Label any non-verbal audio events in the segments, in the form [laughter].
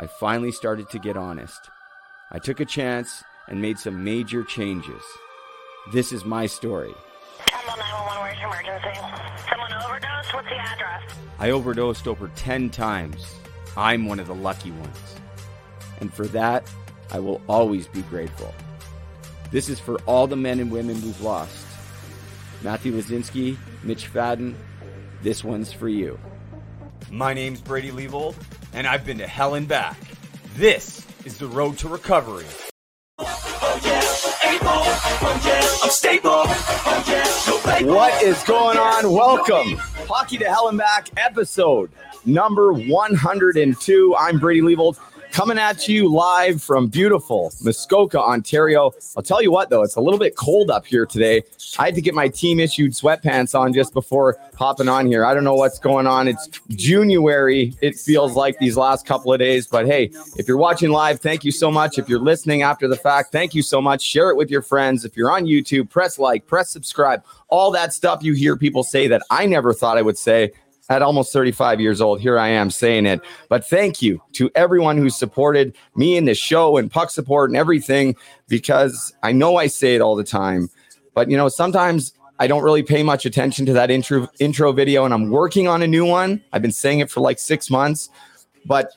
I finally started to get honest. I took a chance and made some major changes. This is my story. Temple 911, where's your emergency? Someone overdosed? What's the address? I overdosed over 10 times. I'm one of the lucky ones. And for that, I will always be grateful. This is for all the men and women we've lost. Matthew Lazinski, Mitch Fadden, this one's for you. My name's Brady Leavold, and I've been to hell and back. This is the road to recovery. What is going on? Welcome. Hockey to Hell and Back episode number 102. I'm Brady Leavold coming at you live from beautiful Muskoka, Ontario. I'll tell you what, though, it's a little bit cold up here today. I had to get my team issued sweatpants on just before hopping on here. I don't know what's going on. It's January, it feels like these last couple of days. But hey, if you're watching live, thank you so much. If you're listening after the fact, thank you so much. Share it with your friends. If you're on YouTube, press like, press subscribe, all that stuff you hear people say that I never thought I would say at almost 35 years old, here I am saying it. But thank you to everyone who supported me in the show and puck support and everything, because I know I say it all the time. But you know, sometimes I don't really pay much attention to that intro intro video, and I'm working on a new one. I've been saying it for like six months, but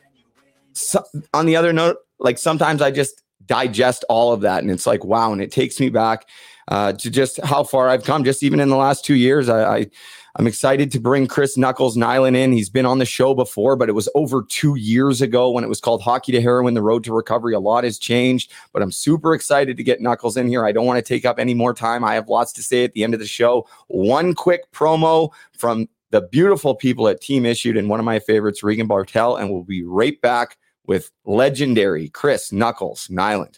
so, on the other note, like sometimes I just digest all of that, and it's like wow, and it takes me back uh, to just how far I've come. Just even in the last two years, I, I I'm excited to bring Chris Knuckles Nilan in. He's been on the show before, but it was over two years ago when it was called Hockey to Heroin, The Road to Recovery. A lot has changed, but I'm super excited to get Knuckles in here. I don't want to take up any more time. I have lots to say at the end of the show. One quick promo from the beautiful people at Team Issued and one of my favorites, Regan Bartel, and we'll be right back with legendary Chris Knuckles Nilan.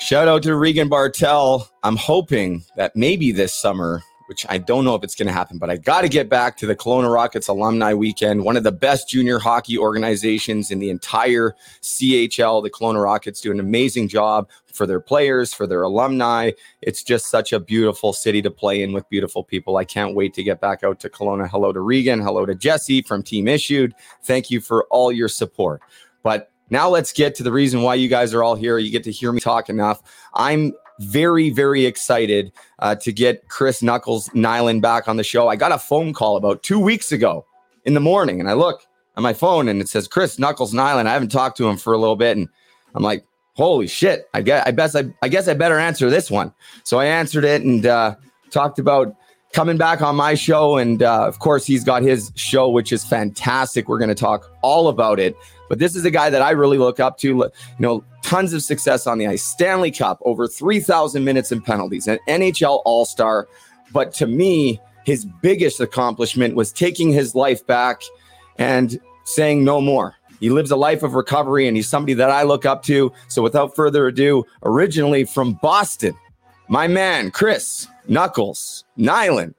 Shout out to Regan Bartel. I'm hoping that maybe this summer, which I don't know if it's going to happen, but I got to get back to the Kelowna Rockets Alumni Weekend, one of the best junior hockey organizations in the entire CHL. The Kelowna Rockets do an amazing job for their players, for their alumni. It's just such a beautiful city to play in with beautiful people. I can't wait to get back out to Kelowna. Hello to Regan. Hello to Jesse from Team Issued. Thank you for all your support. But now let's get to the reason why you guys are all here. You get to hear me talk enough. I'm very, very excited uh, to get Chris Knuckles Nilan back on the show. I got a phone call about two weeks ago in the morning, and I look at my phone and it says Chris Knuckles Nilan. I haven't talked to him for a little bit, and I'm like, holy shit! I guess I best I, I guess I better answer this one. So I answered it and uh, talked about coming back on my show, and uh, of course he's got his show, which is fantastic. We're going to talk all about it. But this is a guy that I really look up to. You know, tons of success on the ice, Stanley Cup, over 3,000 minutes in penalties, an NHL All Star. But to me, his biggest accomplishment was taking his life back and saying no more. He lives a life of recovery and he's somebody that I look up to. So without further ado, originally from Boston, my man, Chris Knuckles Nilan.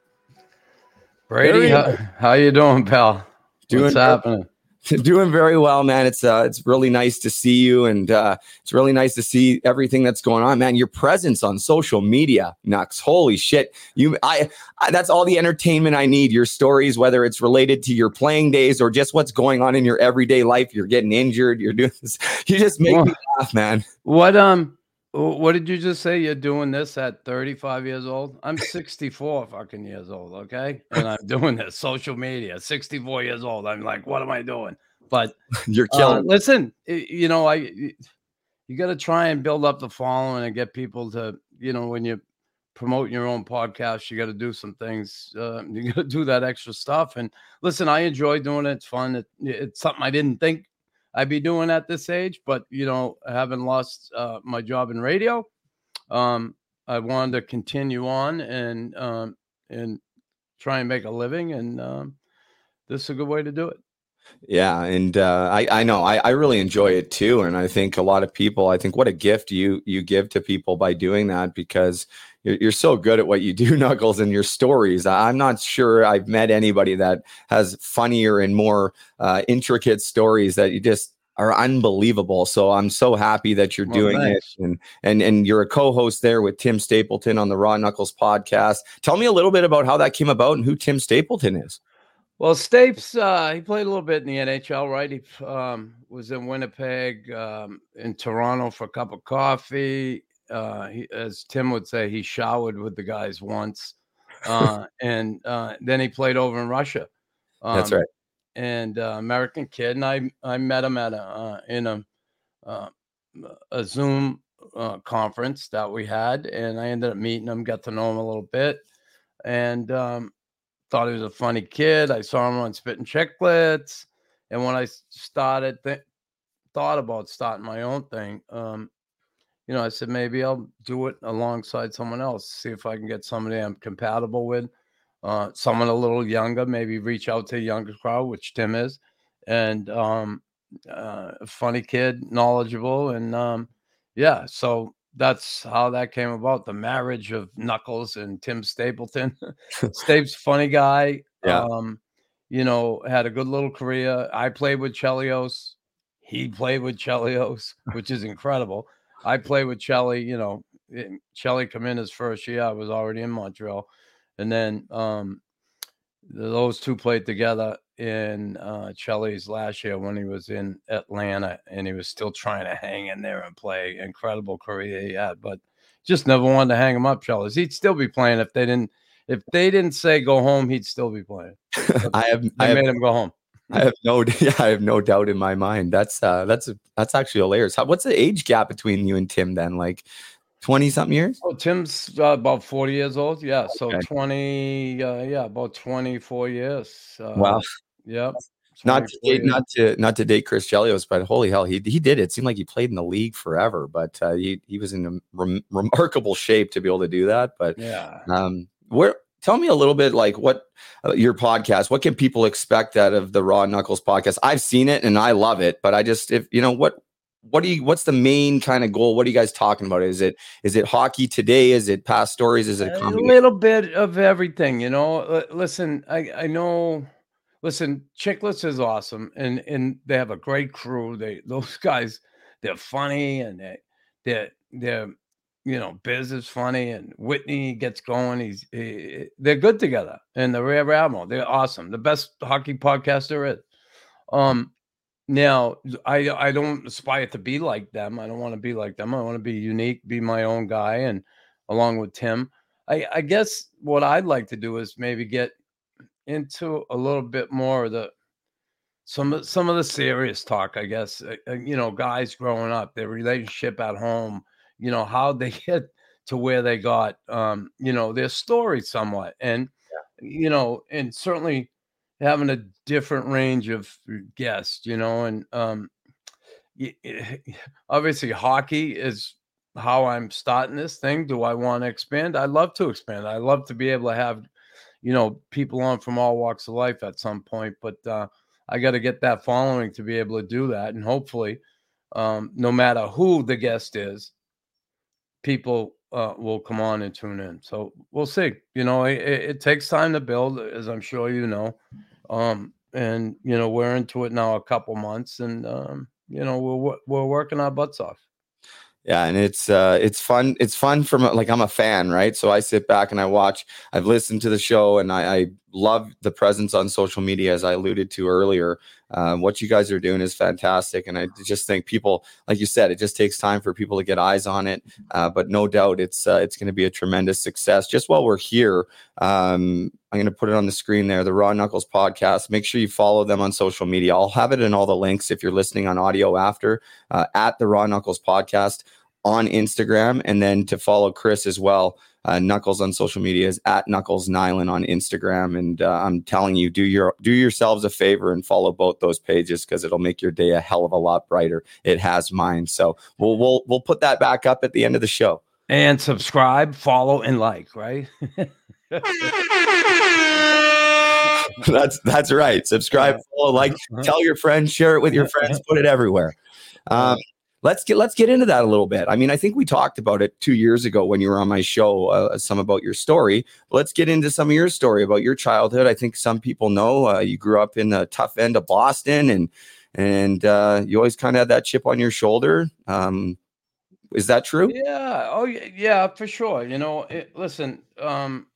Brady, how, how you doing, pal? Doing What's happening? [laughs] Doing very well, man. It's uh, it's really nice to see you, and uh, it's really nice to see everything that's going on, man. Your presence on social media, Nux. Holy shit! You, I, I, that's all the entertainment I need. Your stories, whether it's related to your playing days or just what's going on in your everyday life. You're getting injured. You're doing this. [laughs] You just make Well- me laugh, man. What um what did you just say? You're doing this at 35 years old? I'm 64 fucking years old, okay? And I'm doing this social media, 64 years old. I'm like, what am I doing? But [laughs] You're uh, killing. listen, you know, I you got to try and build up the following and get people to, you know, when you promote your own podcast, you got to do some things. Uh, [laughs] you got to do that extra stuff. And listen, I enjoy doing it. It's fun. It, it's something I didn't think I'd be doing at this age, but you know, I haven't lost uh, my job in radio. Um, I wanted to continue on and um, and try and make a living, and um, this is a good way to do it. Yeah, and uh, I I know I, I really enjoy it too, and I think a lot of people. I think what a gift you you give to people by doing that because you're, you're so good at what you do, [laughs] Knuckles, and your stories. I'm not sure I've met anybody that has funnier and more uh, intricate stories that you just are unbelievable. So I'm so happy that you're Well, doing thanks. it, and and and you're a co-host there with Tim Stapleton on the Raw Knuckles podcast. Tell me a little bit about how that came about and who Tim Stapleton is. Well, Stapes, uh, he played a little bit in the NHL, right? He um, was in Winnipeg, um, in Toronto for a cup of coffee. Uh, he, as Tim would say, he showered with the guys once, uh, and uh, then he played over in Russia. That's Um, right. And uh, American kid, and I I met him at a uh, in a uh, a Zoom uh, conference that we had, and I ended up meeting him, got to know him a little bit, and um, thought he was a funny kid. I saw him on Spitting Chicklets, and when I started th- thought about starting my own thing, um, you know, I said maybe I'll do it alongside someone else, see if I can get somebody I'm compatible with, uh, someone a little younger, maybe reach out to a younger crowd, which Tim is, and um, uh, a funny kid, knowledgeable, and um, yeah, so that's how that came about. The marriage of Knuckles and Tim Stapleton. [laughs] Stapes, funny guy. Yeah. Um, you know, had a good little career. I played with Chelios. He played with Chelios, which is incredible. I played with Chelly, you know, eh, Chelly come in his first year. I was already in Montreal. And then um those two played together in uh Chelly's last year when he was in Atlanta and he was still trying to hang in there and play. Incredible career he had, but just never wanted to hang him up, Chelly's. He'd still be playing if they didn't if they didn't say go home, he'd still be playing. [laughs] I have I I have made him go home. I have no, [laughs] yeah, I have no doubt in my mind. That's uh, that's that's actually hilarious. How, what's the age gap between you and Tim then? Like twenty something years? Oh, Tim's uh, about 40 years old. Yeah. So Okay. 20, uh, yeah, about 24 years. Uh, Wow. Yep. Not to date, not to not to date Chris Chelios, but holy hell, he he did. It seemed like he played in the league forever, but uh, he he was in a rem- remarkable shape to be able to do that. But Yeah. um, where tell me a little bit like what uh, your podcast what can people expect out of the raw knuckles podcast i've seen it and i love it but i just if you know what what do you what's the main kind of goal? What are you guys talking about? Is it is it hockey today? Is it past stories? Is it a a little bit of everything, you know. L- Listen, I I know. Listen, Chicklets is awesome, and and they have a great crew. They those [laughs] guys, they're funny, and they they're they're you know, Biz is funny, and Whitney gets going. He's he, they're good together, and the Rear Admiral, they're awesome. The best hockey podcast there is. Um, now I I don't aspire to be like them. I don't want to be like them. I want to be unique, be my own guy, and along with Tim. I, I guess what I'd like to do is maybe get into a little bit more of the some of some of the serious talk. I guess uh, uh, you know, guys growing up, their relationship at home, you know, how they get to where they got, um, you know, their story somewhat, and you know, and certainly having a different range of guests, you know, and um, y- y- obviously hockey is how I'm starting this thing. Do I want to expand? I love to expand. I love to be able to have, you know, people on from all walks of life at some point. But uh, I got to get that following to be able to do that, and hopefully, um, no matter who the guest is, people uh, will come on and tune in. So we'll see. You know, it, it takes time to build, as I'm sure you know. Um, and you know, we're into it now a couple months, and um, you know, we're we're working our butts off. Yeah, and it's uh it's fun. It's fun from like I'm a fan, right? So I sit back and I watch. I've listened to the show, and I, I love the presence on social media, as I alluded to earlier. Um, what you guys are doing is fantastic, and I just think people, like you said, it just takes time for people to get eyes on it. Uh, but no doubt, it's uh, it's going to be a tremendous success. Just while we're here, um, I'm going to put it on the screen there. The Raw Knuckles podcast. Make sure you follow them on social media. I'll have it in all the links if you're listening on audio after uh, at the Raw Knuckles podcast on Instagram, and then to follow Chris as well. Uh, Knuckles on social media is at Knuckles Nilan on Instagram, and uh, I'm telling you, do your do yourselves a favor and follow both those pages because it'll make your day a hell of a lot brighter. It has mine, so we'll we'll we'll put that back up at the end of the show. And subscribe, follow, and like. Right. [laughs] that's that's right. Subscribe, follow, like, tell your friends, share it with your friends, put it everywhere. [laughs] Um, let's get let's get into that a little bit. I mean, I think we talked about it two years ago when you were on my show, uh, some about your story. Let's get into some of your story about your childhood. I think some people know uh, you grew up in the tough end of Boston, and and uh, you always kind of had that chip on your shoulder. Um, is that true? Yeah. Oh, yeah, for sure. You know, it, listen, um,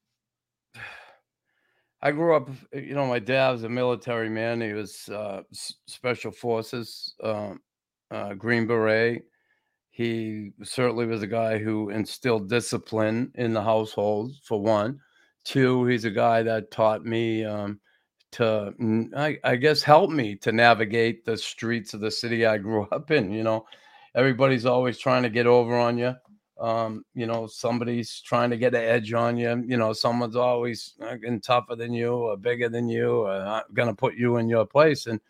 I grew up, you know, my dad was a military man. He was uh, special forces, um, uh, Green Beret. He certainly was a guy who instilled discipline in the household, for one. Two, he's a guy that taught me um, to, I guess, help me to navigate the streets of the city I grew [laughs] up in. You know, everybody's always trying to get over on you. Um, you know, somebody's trying to get an edge on you. You know, someone's always uh, tougher than you or bigger than you or not going to put you in your place. And,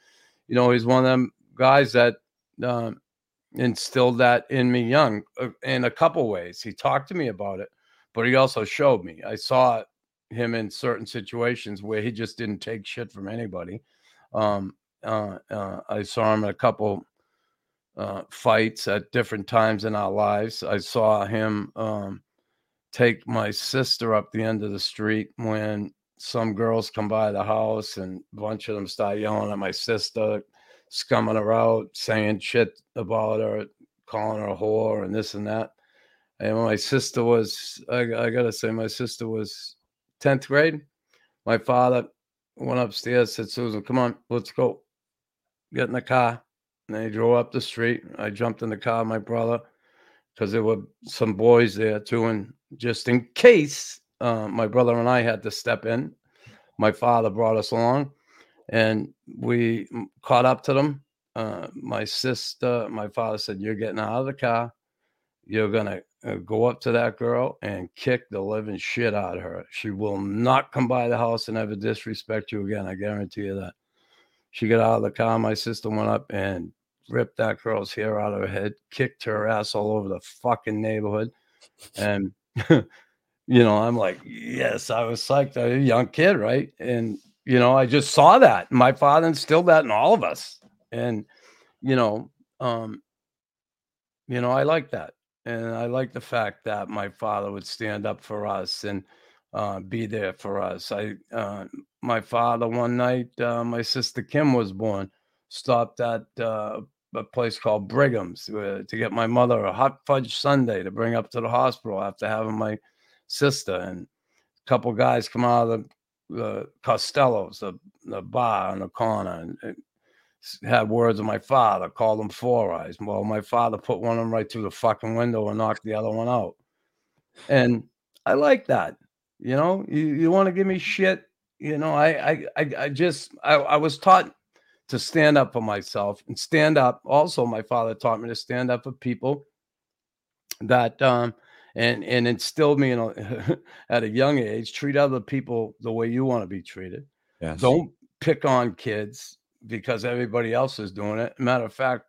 you know, he's one of them guys that um, instilled that in me young uh, in a couple ways. He talked to me about it, but he also showed me. I saw him in certain situations where he just didn't take shit from anybody. Um, uh, uh, I saw him in a couple uh, fights at different times in our lives. I saw him um, take my sister up the end of the street when some girls come by the house and a bunch of them start yelling at my sister, scumming her out, saying shit about her, calling her a whore and this and that. And my sister was, I, I gotta say, my sister was 10th grade. My father went upstairs, said, Susan, come on, let's go. Get in the car. And they drove up the street. I jumped in the car, with my brother, because there were some boys there too. And just in case, uh, my brother and I had to step in. My father brought us along, and we caught up to them. Uh, my sister, my father said, "You're getting out of the car. You're gonna uh, go up to that girl and kick the living shit out of her. She will not come by the house and ever disrespect you again. I guarantee you that." She got out of the car. My sister went up and ripped that girl's hair out of her head, kicked her ass all over the fucking neighborhood. And, [laughs] you know, I'm like, yes, I was psyched. I was a young kid, right? And, you know, I just saw that. My father instilled that in all of us. And, you know, um, you know, I like that. And I like the fact that my father would stand up for us and uh, be there for us. I, uh, my father, one night, uh, my sister Kim was born, stopped at uh, a place called Brigham's uh, to get my mother a hot fudge sundae to bring up to the hospital after having my sister. And a couple guys come out of the, the Costello's, the, the bar on the corner, and, and had words with my father, called them four eyes. Well, my father put one of them right through the fucking window and knocked the other one out. And I like that. You know, you, you want to give me shit. You know, I I I, I just I, I was taught to stand up for myself and stand up. Also, my father taught me to stand up for people that um and and instilled me in a, [laughs] at a young age treat other people the way you want to be treated. Yes. Don't pick on kids because everybody else is doing it. Matter of fact,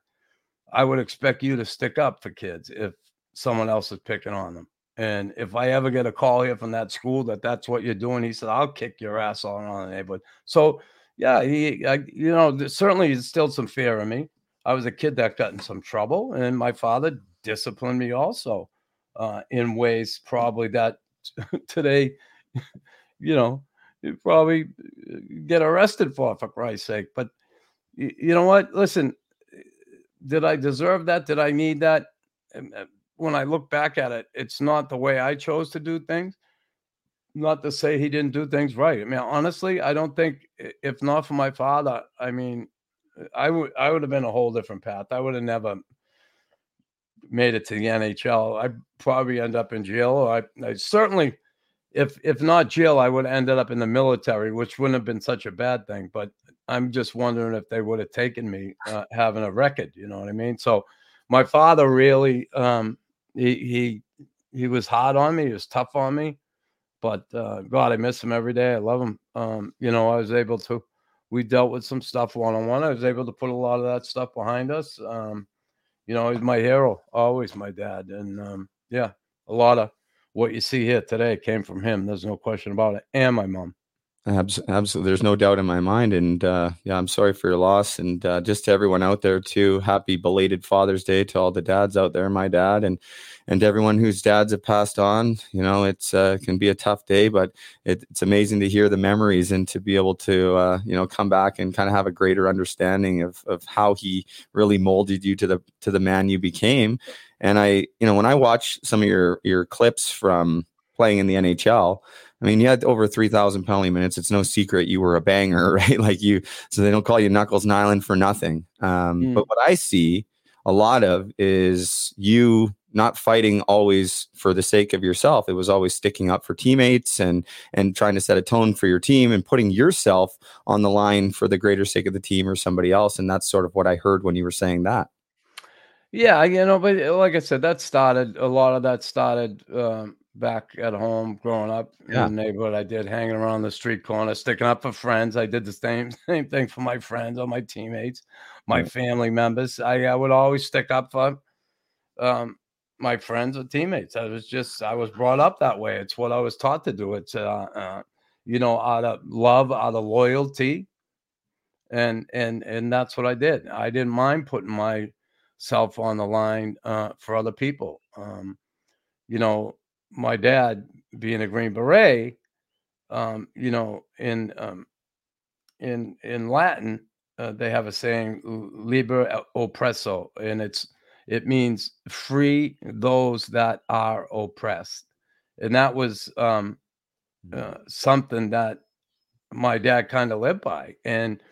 I would expect you to stick up for kids if someone else is picking on them. And if I ever get a call here from that school that that's what you're doing, he said, I'll kick your ass all around the neighborhood. So, yeah, he, I, you know, certainly instilled some fear in me. I was a kid that got in some trouble, and my father disciplined me also uh, in ways probably that [laughs] today, you know, you probably uh, get arrested for, for Christ's sake. But you, you know what? Listen, did I deserve that? Did I need that? When I look back at it, it's not the way I chose to do things. Not to say he didn't do things right. I mean, honestly, I don't think if not for my father, I mean, I would I would have been a whole different path. I would have never made it to the NHL. I probably end up in jail. I, I certainly, if if not jail, I would have ended up in the military, which wouldn't have been such a bad thing. But I'm just wondering if they would have taken me uh, having a record. You know what I mean? So my father really, um, he he he was hard on me. He was tough on me, but uh, God, I miss him every day. I love him. Um, you know, I was able to. We dealt with some stuff one on one. I was able to put a lot of that stuff behind us. Um, you know, he's my hero, always my dad, and um, yeah, a lot of what you see here today came from him. There's no question about it, and my mom. Absolutely. There's no doubt in my mind. And uh, yeah, I'm sorry for your loss. And uh, just to everyone out there, too, happy belated Father's Day to all the dads out there, my dad, and and everyone whose dads have passed on. You know, it's uh, can be a tough day, but it, it's amazing to hear the memories and to be able to, uh, you know, come back and kind of have a greater understanding of, of how he really molded you to the to the man you became. And I, you know, when I watch some of your your clips from playing in the NHL, I mean, you had over 3,000 penalty minutes. It's no secret you were a banger, [laughs] right? Like you, so they don't call you Knuckles Nilan for nothing. Um, mm. But what I see a lot of is you not fighting always for the sake of yourself. It was always sticking up for teammates and and trying to set a tone for your team and putting yourself on the line for the greater sake of the team or somebody else. And that's sort of what I heard when you were saying that. Yeah, you know, but like I said, that started a lot of that started um, back at home growing up yeah. in the neighborhood. I did hanging around the street corner, sticking up for friends. I did the same [laughs] same thing for my friends or my teammates, my family members. I, I would always stick up for um, my friends or teammates. I was just I was brought up that way. It's what I was taught to do. It's uh, uh, you know out of love, out of loyalty, and and and that's what I did. I didn't mind putting myself on the line uh, for other people. Um, you know, my dad being a Green Beret, um, you know, in um, in in Latin, uh, they have a saying "liber oppresso," and it's it means free those that are oppressed, and that was um, uh, mm. something that my dad kind of lived by, and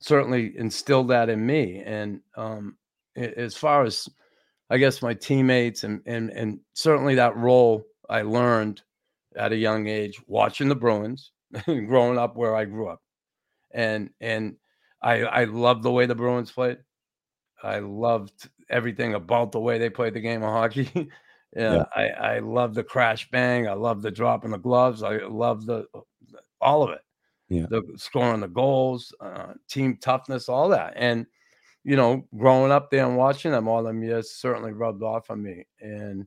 certainly instilled that in me. And um, as far as I guess my teammates and and and certainly that role I learned at a young age watching the Bruins, [laughs] growing up where I grew up, and and I I loved the way the Bruins played. I loved everything about the way they played the game of hockey. [laughs] yeah, yeah, I I love the crash bang. I love the drop in the gloves. I love the all of it. Yeah, the scoring the goals, uh, team toughness, all that, and you know, growing up there and watching them all them years certainly rubbed off on me. And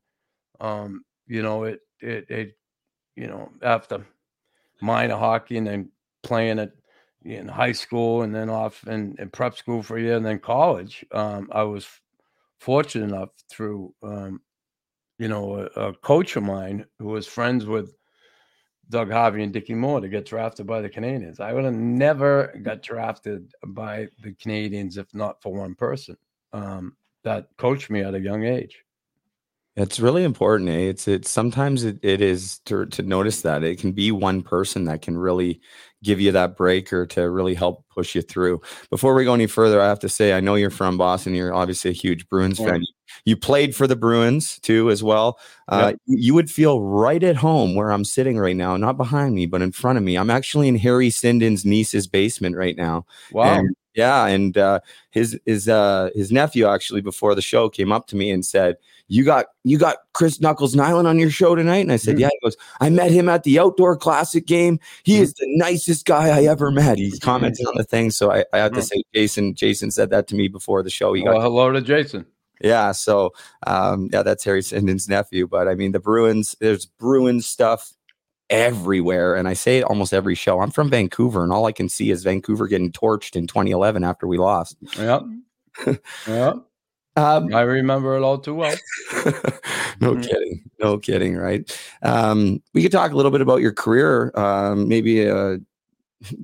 um, you know, it it it you know after minor hockey and then playing it in high school and then off in, in prep school for a year and then college, um, I was fortunate enough through, um, you know, a, a coach of mine who was friends with Doug Harvey and Dickie Moore to get drafted by the Canadiens. I would have never got drafted by the Canadiens if not for one person um, that coached me at a young age. It's really important. Eh? It's it's sometimes it, it is to to notice that it can be one person that can really give you that break or to really help push you through. Before we go any further, I have to say I know you're from Boston. You're obviously a huge Bruins Yeah. fan. You played for the Bruins too, as well. Uh, Yep. you- You would feel right at home where I'm sitting right now, not behind me, but in front of me. I'm actually in Harry Sinden's niece's basement right now. Wow. And, yeah, and uh, his his uh, his nephew actually before the show came up to me and said, "You got you got Chris Knuckles Nilan on your show tonight?" And I said, Mhm. "Yeah." He goes, "I met him at the outdoor classic game. He is the nicest guy I ever met." He's commenting on the thing, so I, I have to Mhm. say, Jason Jason said that to me before the show. He got hello to Jason. yeah, so um, yeah, that's Harry Sinden's nephew. But I mean, the Bruins, there's Bruins stuff everywhere. And I say it almost every show. I'm from Vancouver, and all I can see is Vancouver getting torched in 2011 after we lost. Yep. [laughs] yeah. Um, I remember it all too well. [laughs] no Mhm. kidding. No kidding, right? Um, we could talk a little bit about your career, um, maybe uh,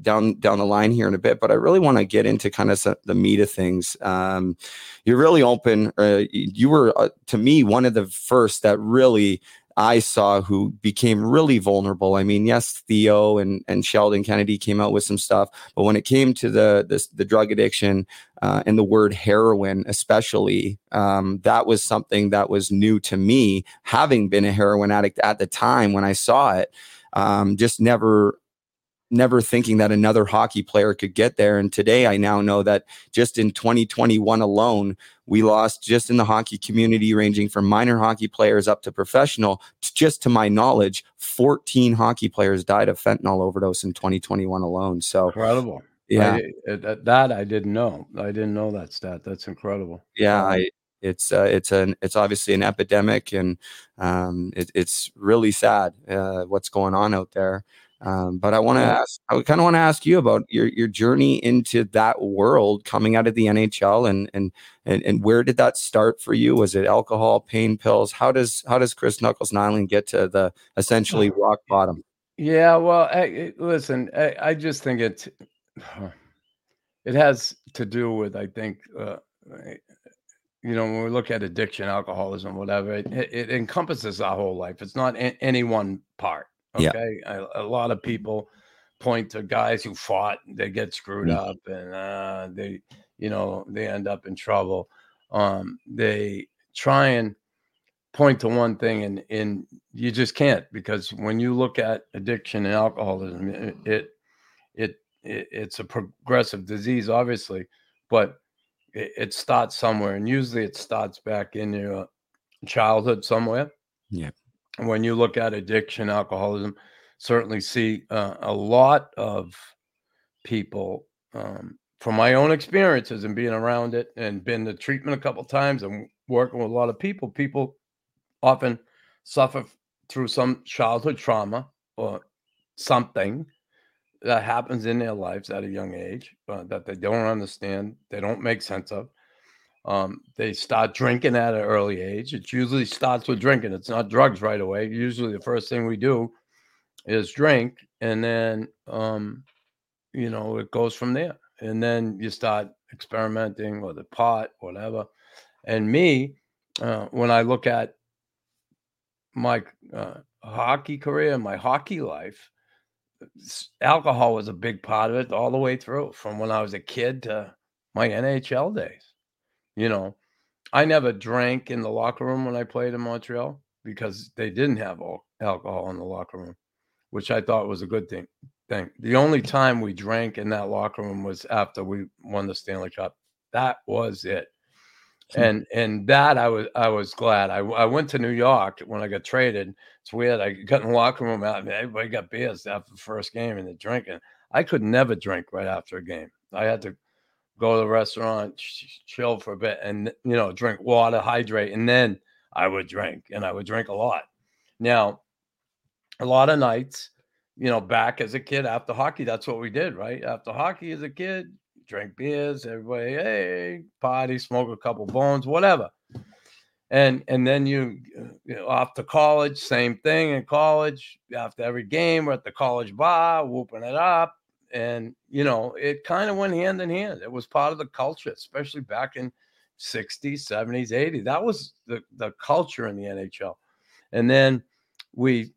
down down the line here in a bit, but I really want to get into kind of some, the meat of things. Um, you're really open. Uh, you were, uh, to me, one of the first that really I saw who became really vulnerable. I mean, yes, Theo and and Sheldon Kennedy came out with some stuff, but when it came to the the, the drug addiction uh, and the word heroin, especially, um, that was something that was new to me, having been a heroin addict at the time when I saw it. Um, just never never thinking that another hockey player could get there. And today I now know that just in 2021 alone, we lost just in the hockey community, ranging from minor hockey players up to professional. Just to my knowledge, 14 hockey players died of fentanyl overdose in 2021 alone. So, Incredible. yeah, I, uh, that, that I didn't know. I didn't know that stat. That's incredible. yeah, I, it's uh, it's an it's obviously an epidemic, and um, it, it's really sad uh, what's going on out there. Um, but I want to ask, I kind of want to ask you about your your journey into that world, coming out of the NHL, and and and and where did that start for you? Was it alcohol, pain pills? How does how does Chris Knuckles Nilan get to the essentially [sighs] rock bottom? Yeah, well, I, listen, I, I just think it [sighs] it has to do with I think uh, you know when we look at addiction, alcoholism, whatever, it, it encompasses our whole life. It's not any one part. Yeah. Okay, a, a lot of people point to guys who fought, they get screwed Mm. up, and uh, they you know they end up in trouble. Um, they try and point to one thing and and you just can't because when you look at addiction and alcoholism it it, it, it it's a progressive disease obviously but it, it starts somewhere and usually it starts back in your childhood somewhere Yeah. When you look at addiction alcoholism certainly see uh, a lot of people um, from my own experiences and being around it and been to treatment a couple times and working with a lot of people people often suffer through some childhood trauma or something that happens in their lives at a young age uh, that they don't understand, they don't make sense of. Um, they start drinking at an early age. It usually starts with drinking. It's not drugs right away. Usually, the first thing we do is drink, and then um, you know it goes from there. And then you start experimenting with the pot, whatever. And me, uh, when I look at my uh, hockey career my hockey life, alcohol was a big part of it all the way through from when I was a kid to my NHL days. You know, I never drank in the locker room when I played in Montreal because they didn't have al- alcohol in the locker room, which I thought was a good thing. Thing. The only time we drank in that locker room was after we won the Stanley Cup. That was it hmm. and and that I was I was glad. I, I went to New York when I got traded. It's weird. I got in the locker room out, and everybody got beers after the first game and they're drinking. I could never drink right after a game. I had to go to the restaurant, ch- chill for a bit, and you know, drink water, hydrate, and then I would drink, and I would drink a lot. Now, a lot of nights, you know, back as a kid after hockey, that's what we did, right? After hockey as a kid, drink beers, everybody, hey, party, smoke a couple bones, whatever. and and then you, you know, off to college, same thing in college. After every game, we're at the college bar, whooping it up, and you know, it kind of went hand in hand. It was part of the culture, especially back in 60s, 70s, 80s. That was the the culture in the NHL. And then we,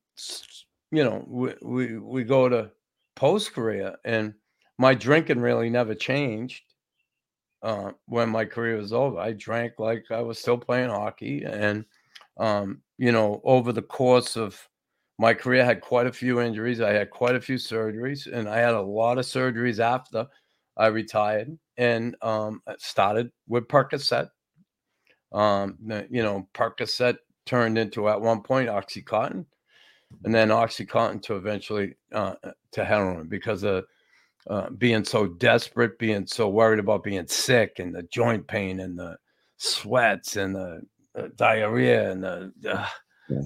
you know, we we, we go to post career, and my drinking really never changed uh, when my career was over. I drank like I was still playing hockey, and um, you know, over the course of my career, had quite a few injuries. I had quite a few surgeries, and I had a lot of surgeries after I retired, and um, started with Percocet. Um, you know, Percocet turned into at one point OxyContin, and then OxyContin to eventually uh, to heroin because of uh, being so desperate, being so worried about being sick, and the joint pain, and the sweats, and the, uh, diarrhea, and the uh,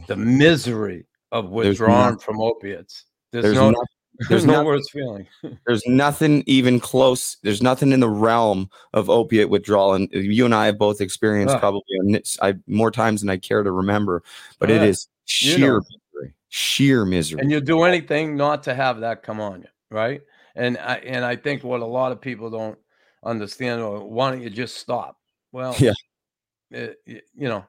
the misery of not- from opiates. There's, there's no, not- [laughs] there's no worse feeling. [laughs] There's nothing even close. There's nothing in the realm of opiate withdrawal, and you and I have both experienced Ah. probably I, more times than I care to remember. But it Ah, is you sheer know. misery, sheer misery. and you'll do anything not to have that come on you, right? And I and I think what a lot of people don't understand, or why don't you just stop? Well, Yeah. it, you know,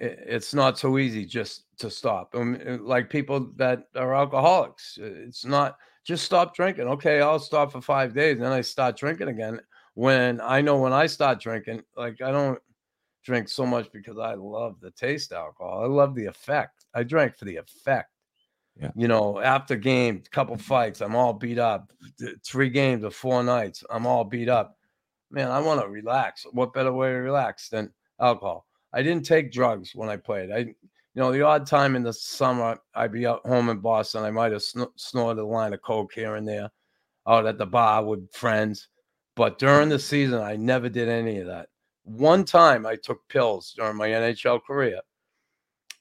it, it's not so easy just to stop. Um, uh, like people that are alcoholics, uh, it's not just stop drinking. Okay, I'll stop for five days, then I start drinking again. When I know when I start drinking, like I don't drink so much because I love the taste of alcohol. I love the effect. I drank for the effect. Yeah. You know, after game, couple fights, I'm all beat up. Three games or four nights, I'm all beat up. Man, I want to relax. What better way to relax than alcohol? I didn't take drugs when I played. I, you know, the odd time in the summer, I'd be out home in Boston. I might have sn- snorted a line of coke here and there, out at the bar with friends. But during the season, I never did any of that. One time I took pills during my NHL career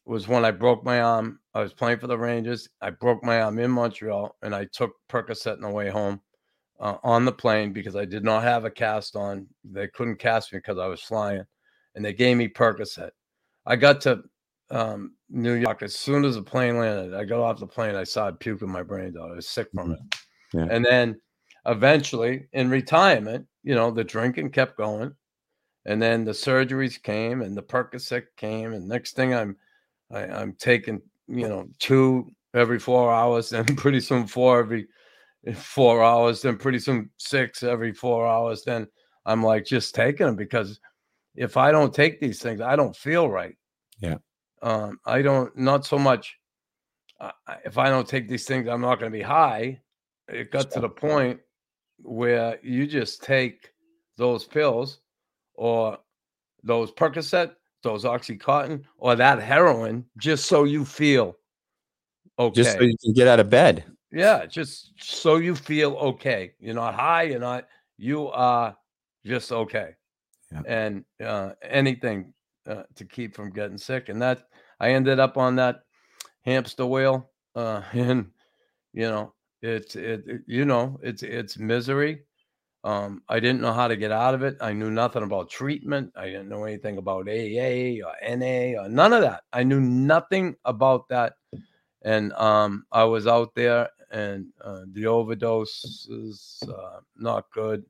it was when I broke my arm. I was playing for the Rangers. I broke my arm in Montreal, and I took Percocet on the way home uh, on the plane because I did not have a cast on. They couldn't cast me because I was flying, and they gave me Percocet. I got to um, New York as soon as the plane landed. I got off the plane. I started puking my brains out. I was sick from it. Yeah. And then eventually, in retirement, you know, the drinking kept going, and then the surgeries came, and the Percocet came, and next thing I'm, I, I'm taking, you know, two every four hours, [laughs] and pretty soon four every four hours, then pretty soon six every four hours. Then I'm like just taking them because if I don't take these things, I don't feel right. Yeah. Um, I don't not so much. Uh, if I don't take these things, I'm not going to be high. It got to the point where you just take those pills or those Percocet, those OxyContin, or that heroin just so you feel okay. Just so you can get out of bed. Yeah, just so you feel okay. You're not high. You're not. You are just okay. Yeah. And uh, anything uh, to keep from getting sick. And that I ended up on that hamster wheel, uh, [laughs] and you know, it's it, it- You know, it's it's misery. Um, I didn't know how to get out of it. I knew nothing about treatment. I didn't know anything about AA or NA or none of that. I knew nothing about that and um, I was out there, and uh, the overdose is uh, not good.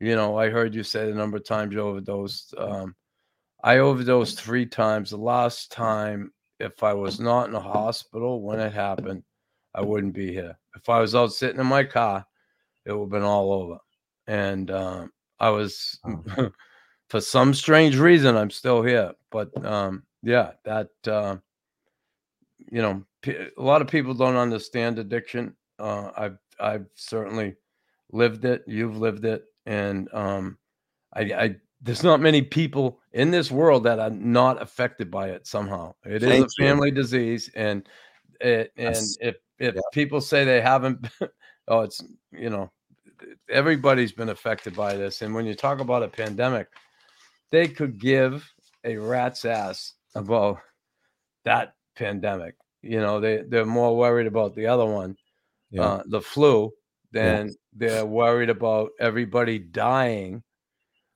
You know, I heard you say the number of times you overdosed. Um, I overdosed three times. The last time, if I was not in the hospital when it happened, I wouldn't be here. If I was out sitting in my car, it would have been all over. And um, I was, [laughs] for some strange reason, I'm still here. But um, yeah, that. Uh, you know, a lot of people don't understand addiction. Uh, I've I've certainly lived it. You've lived it, and um, I, I there's not many people in this world that are not affected by it somehow. It is Thank a you. family disease, and it, and Yes. if if people say they haven't, [laughs] oh, it's you know, everybody's been affected by this. And when you talk about a pandemic, they could give a rat's ass about that pandemic. You know, they they're more worried about the other one, Yeah. uh, the flu, than they're worried about everybody dying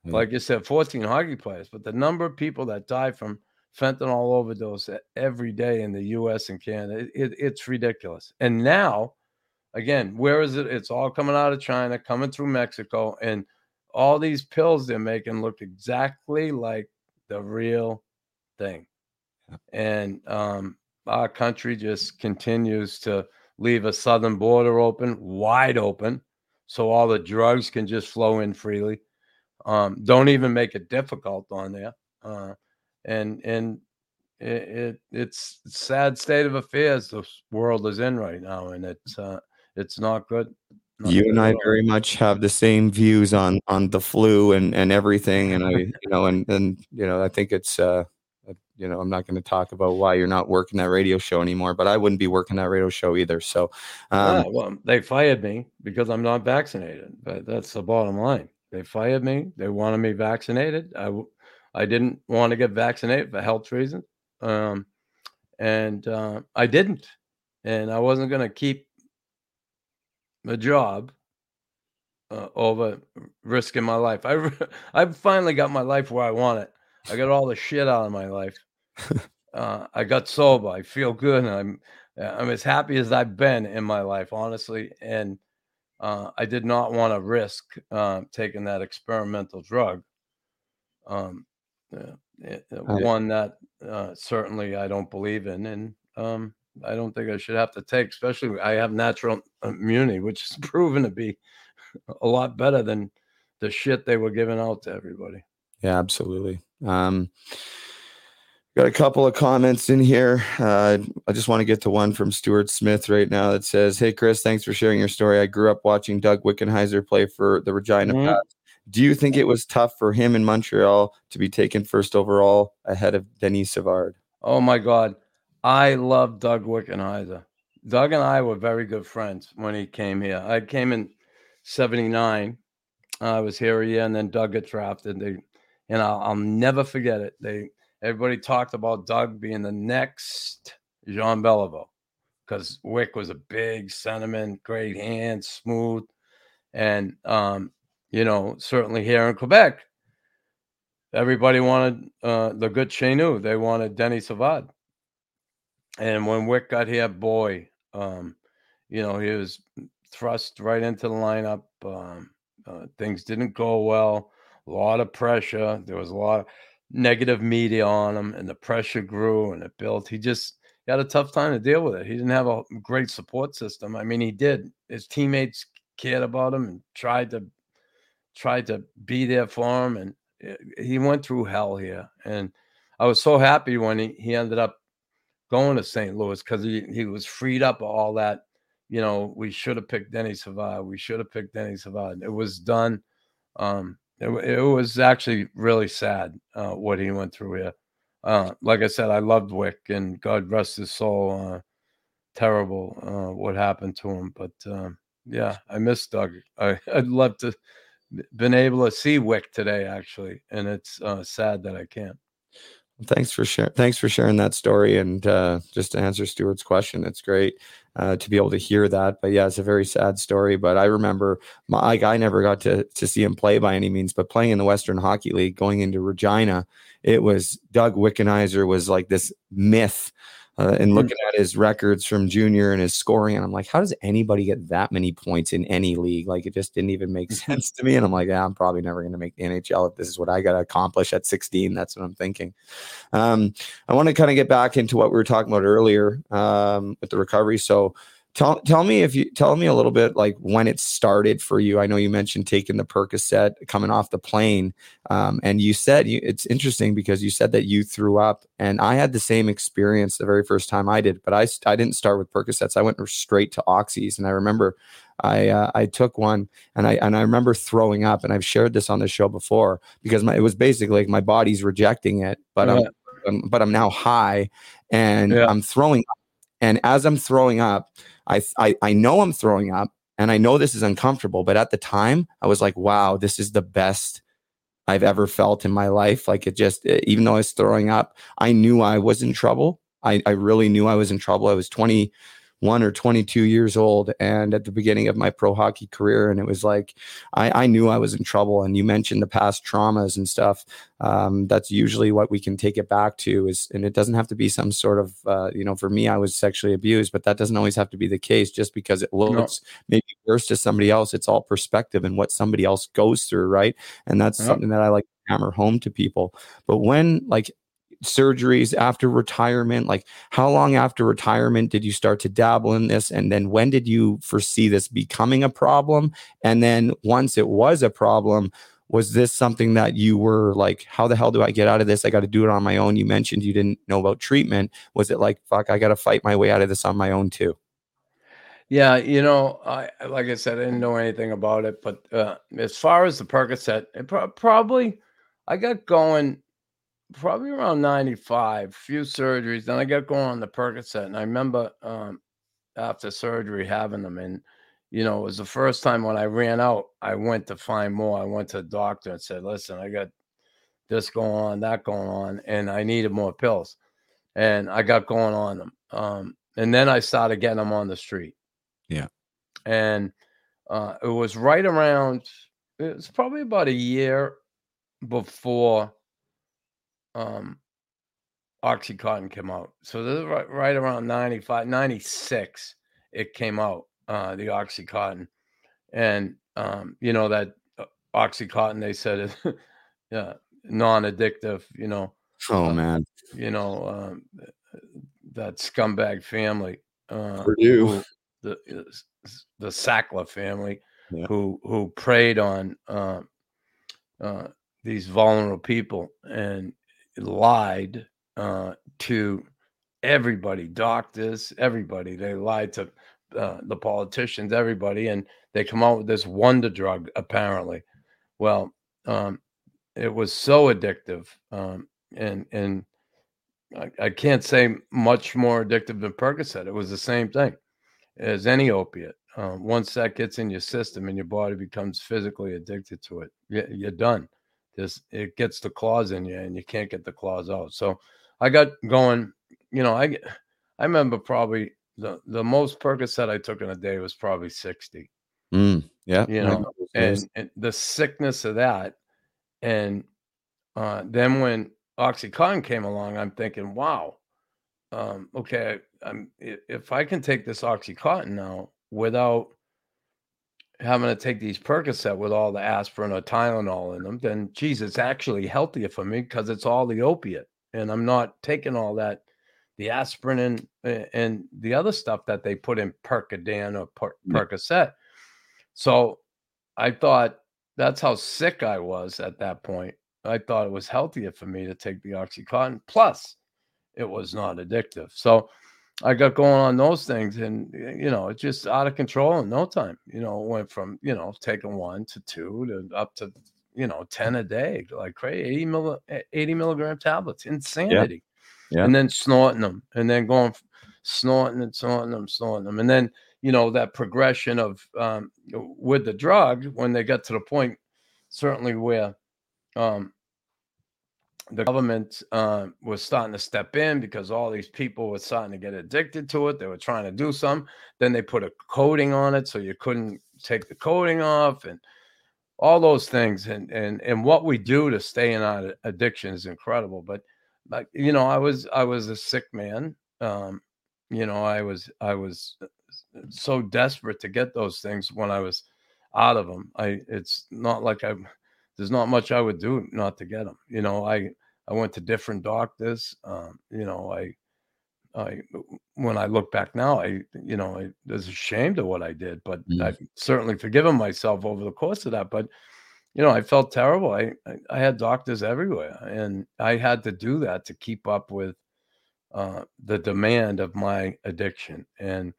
Like you said, 14 hockey players, but the number of people that die from fentanyl overdose every day in the U.S. and Canada, it, it- it's ridiculous. And now, again, where is it? It's all coming out of China, coming through Mexico, and all these pills they're making look exactly like the real thing. And um, our country just continues to leave a southern border open, wide open, so all the drugs can just flow in freely. Um, don't even make it difficult on there. Uh, and and it, it it's sad state of affairs the world is in right now, and it's uh, it's not good. Not you good and I very much have the same views on on the flu and and everything, and I [laughs] you know and and you know I think it's uh uh, you know I'm not going to talk about why you're not working that radio show anymore, but I wouldn't be working that radio show either. So, um, Yeah, well, they fired me because I'm not vaccinated. But that's the bottom line. They fired me. They wanted me vaccinated. I, I didn't want to get vaccinated for health reasons, um, and uh, I didn't. And I wasn't going to keep a job uh, over risking my life. I [laughs] I finally got my life where I want it. I got all the shit out of my life. [laughs] uh, I got sober. I feel good. And I'm I'm as happy as I've been in my life, honestly. And uh, I did not want to risk uh, taking that experimental drug. Um, uh, it- uh, one that uh, certainly I don't believe in, and um, I don't think I should have to take. Especially, I have natural immunity, which is [laughs] proven to be a lot better than the shit they were giving out to everybody. Yeah, absolutely. Um, got a couple of comments in here. Uh, I just want to get to one from Stuart Smith right now that says, "Hey Chris, thanks for sharing your story. I grew up watching Doug Wickenheiser play for the Regina Mhm. Pats. Do you think it was tough for him in Montreal to be taken first overall ahead of Denis Savard?" Oh my God. I love Doug Wickenheiser. Doug and I were very good friends when he came here. I came in 79. I was here a year and then Doug got drafted. They, and I'll, I'll never forget it. They, everybody talked about Doug being the next Jean Beliveau because Wick was a big sentiment, great hands, smooth. And, um, you know, certainly here in Quebec, everybody wanted uh, the good Chenu. They wanted Denny Savard. And when Wick got here, boy, um, you know, he was thrust right into the lineup. Um, uh, things didn't go well. A lot of pressure. There was a lot of negative media on him, and the pressure grew and it built. He just he had a tough time to deal with it. He didn't have a great support system. I mean, he did. His teammates cared about him and tried to tried to be there for him, and uh, he went through hell here. And I was so happy when he, he ended up going to St. Louis because he, he was freed up of all that. You know, we should have picked Denny Savard. We should have picked Denny Savard. It was done. Um, it, it was actually really sad uh, what he went through here. Uh, like I said, I loved Wick, and God rest his soul. Uh, terrible uh, what happened to him, but um, yeah, I miss Doug. I, [laughs] I'd love to been able to see Wick today, actually, and it's uh, sad that I can't. Thanks for sharing. Thanks for sharing that story, and uh, just to answer Stuart's question, it's great uh, to be able to hear that. But yeah, it's a very sad story. But I remember, my, like, I never got to to see him play by any means, but playing in the Western Hockey League, going into Regina, it was Doug Wickenheiser was like this myth. Uh, and looking at his records from junior and his scoring, and I'm like, how does anybody get that many points in any league? Like, it just didn't even make [laughs] sense to me. And I'm like, yeah, I'm probably never going to make the NHL if this is what I got to accomplish at 16. That's what I'm thinking. Um, I want to kind of get back into what we were talking about earlier um, with the recovery. So, tell tell me if you tell me a little bit like when it started for you. I know you mentioned taking the Percocet coming off the plane, um, and you said you, it's interesting because you said that you threw up, and I had the same experience the very first time I did, but I I didn't start with Percocets. I went straight to oxys, and I remember. I uh, I took one and I and I remember throwing up and I've shared this on the show before because my, it was basically like my body's rejecting it but I'm Yeah. um, but I'm now high and Yeah. I'm throwing up. And as I'm throwing up, I, I I know I'm throwing up and I know this is uncomfortable, but at the time I was like, wow, this is the best I've ever felt in my life. Like it just even though I was throwing up, I knew I was in trouble. I, I really knew I was in trouble. I was 21 or 22 years old and at the beginning of my pro hockey career. And it was like, I, I knew I was in trouble. And you mentioned the past traumas and stuff. Um, that's usually what we can take it back to is, and it doesn't have to be some sort of, uh, you know, for me, I was sexually abused, but that doesn't always have to be the case just because it looks no. maybe worse to somebody else. It's all perspective and what somebody else goes through. Right. And that's something that I like hammer home to people. But when like surgeries after retirement? Like, how long after retirement did you start to dabble in this? And then when did you foresee this becoming a problem? And then once it was a problem, was this something that you were like, how the hell do I get out of this? I got to do it on my own. You mentioned you didn't know about treatment. Was it like, fuck, I got to fight my way out of this on my own too? Yeah, you know, I like I said, I didn't know anything about it, but uh, as far as the Percocet, it pro- probably I got going probably around 95, few surgeries. Then I got going on the Percocet. And I remember um, after surgery having them. And, you know, it was the first time when I ran out, I went to find more. I went to the doctor and said, listen, I got this going on, that going on, and I needed more pills. And I got going on them. Um, and then I started getting them on the street. Yeah. And uh, it was right around, it was probably about a year before um Oxycontin came out. So this is right, right around 95, 96, it came out, uh, the Oxycontin. And, um, you know, that uh, Oxycontin, they said is [laughs] yeah, non addictive, you know. Oh, uh, man. You know, um, that scumbag family. Uh, Purdue. Who, the, the Sackler family yeah. who, who preyed on uh, uh, these vulnerable people. And lied uh, to everybody, doctors, everybody. They lied to uh, the politicians, everybody, and they come out with this wonder drug. Apparently, well, um, it was so addictive, um, and and I, I, can't say much more addictive than Percocet. It was the same thing as any opiate. Um, once that gets in your system and your body becomes physically addicted to it, you're done this it gets the claws in you and you can't get the claws out. So I got going, you know, I I remember probably the the most Percocet I took in a day was probably 60. Mm, yeah. You know, and, and, the sickness of that. And uh, then when Oxycontin came along, I'm thinking, wow, um, okay, I'm, if I can take this Oxycontin now without having to take these Percocet with all the aspirin or Tylenol in them, then geez, it's actually healthier for me because it's all the opiate, and I'm not taking all that, the aspirin and and the other stuff that they put in Percodan or per- Percocet. So I thought that's how sick I was at that point. I thought it was healthier for me to take the OxyContin. Plus, it was not addictive. So I got going on those things, and you know, it's just out of control in no time. You know, went from you know taking one to two to up to you know ten a day, like crazy, 80, milli, 80 milligram tablets, insanity. Yeah. yeah. And then snorting them, and then going snorting and snorting them, snorting them, and then you know that progression of um, with the drug when they got to the point, certainly where um, the government uh, was starting to step in because all these people were starting to get addicted to it. They were trying to do some. Then they put a coating on it so you couldn't take the coating off and all those things. And and and what we do to stay in our addiction is incredible. But like you know, I was I was a sick man. Um, you know, I was I was uh, so desperate to get those things when I was out of them. I it's not like I there's not much I would do not to get them. You know, I I went to different doctors. Um, you know, I I when I look back now, I you know I was ashamed of what I did, but mm. I've certainly forgiven myself over the course of that. But you know, I felt terrible. I, I, I had doctors everywhere, and I had to do that to keep up with uh, the demand of my addiction. And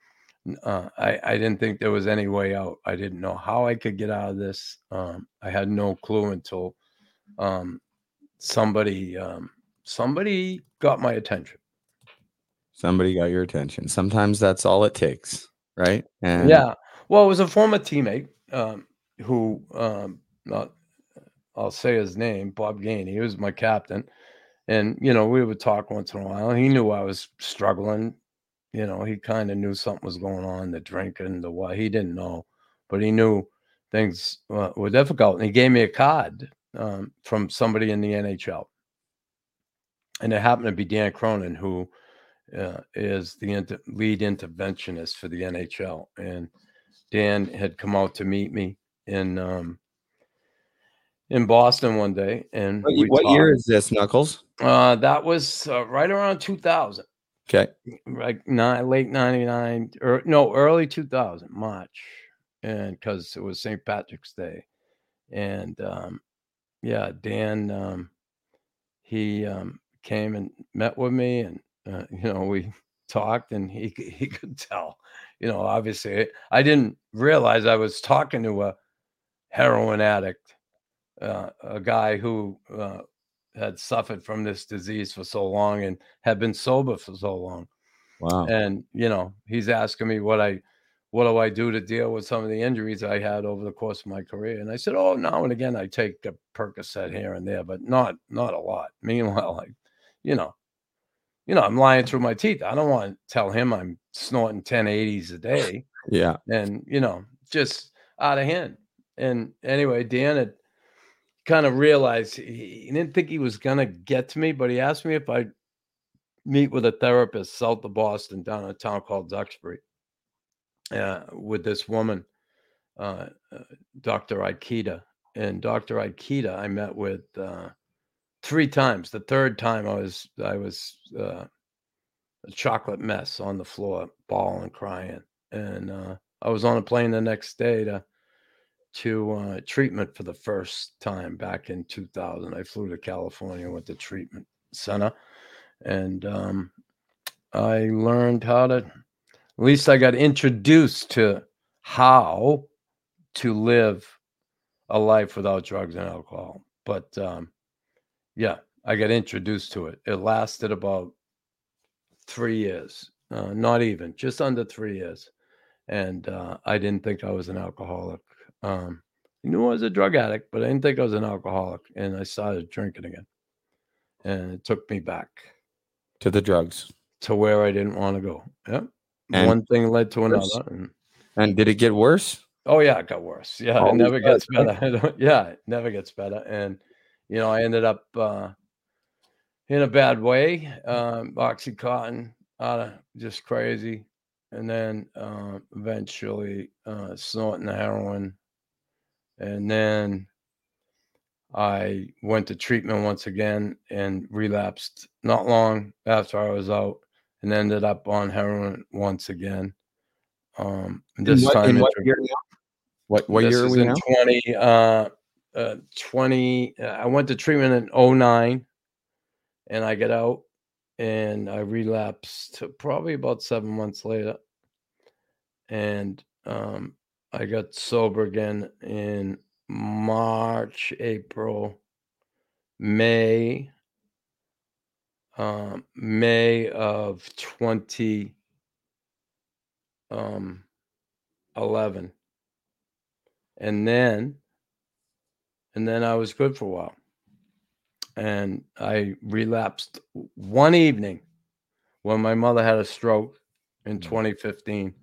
uh, I, I didn't think there was any way out. I didn't know how I could get out of this. Um, I had no clue until um, somebody um, somebody got my attention. Somebody got your attention. Sometimes that's all it takes, right? And yeah. Well, it was a former teammate um, who um, not I'll say his name, Bob Gainey. He was my captain. And, you know, we would talk once in a while. He knew I was struggling you know, he kind of knew something was going on, the drinking, the what. He didn't know, but he knew things uh, were difficult. And he gave me a card um, from somebody in the NHL. And it happened to be Dan Cronin, who uh, is the inter- lead interventionist for the NHL. And Dan had come out to meet me in um, in Boston one day. And What, what year is this, Knuckles? Uh, that was uh, right around 2000 Okay. like nine, late 99 or no early 2000 march and because it was st patrick's day and um yeah dan um he um came and met with me and uh, you know we [laughs] talked and he he could tell you know obviously i didn't realize i was talking to a heroin addict uh, a guy who uh, had suffered from this disease for so long and had been sober for so long Wow. and you know he's asking me what i what do i do to deal with some of the injuries i had over the course of my career? And i said oh now and again i take a percocet here and there but not not a lot. [laughs] Meanwhile like you know you know i'm lying through my teeth. I don't want to tell him i'm snorting 1080s a day [laughs] Yeah. and you know just out of hand. And anyway dan had kind of realized he, he didn't think he was gonna get to me but he asked me if i'd meet with a therapist south of boston down in a town called duxbury uh, with this woman uh, uh, dr ikeda and dr ikeda i met with uh, three times. The third time i was i was a chocolate mess on the floor bawling crying and i was on a plane the next day to to uh, treatment for the first time back in 2000 i flew to california with the treatment center and um, i learned how to at least i got introduced to how to live a life without drugs and alcohol but um, yeah i got introduced to it it lasted about three years uh, not even just under three years and uh, i didn't think i was an alcoholic um, I knew I was a drug addict, but I didn't think I was an alcoholic. And I started drinking again. And it took me back To the drugs. to where I didn't want to go. Yep. And- One thing led to another. And, And did it get worse? oh, yeah, it got worse. Yeah, it Always never does, gets better. [laughs] Yeah, it never gets better. And, you know, I ended up uh, in a bad way. Um, Oxycontin, out of just crazy. And then uh, eventually uh, snorting the heroin. And then I went to treatment once again and relapsed not long after I was out and ended up on heroin once again. Um, this what, time what year? now? What what this year are is we in now? 20 uh, uh 20 uh, I went to treatment in 09 and I get out and I relapsed probably about 7 months later and um I got sober again in March, April, May um May of 20 um 11 and then and then I was good for a while. And I relapsed one evening when my mother had a stroke in 2015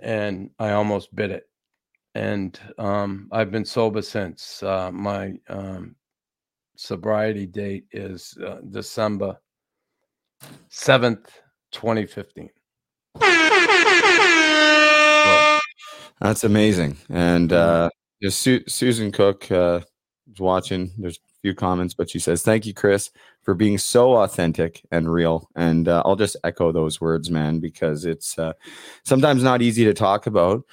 and I almost bit it. And um, I've been sober since. Uh, my um, sobriety date is uh, December 7th, 2015. That's amazing. And uh, there's Su- Susan Cook uh, is watching. There's a few comments, but she says, "Thank you, Chris, for being so authentic and real." And uh, I'll just echo those words, man, because it's uh, sometimes not easy to talk about.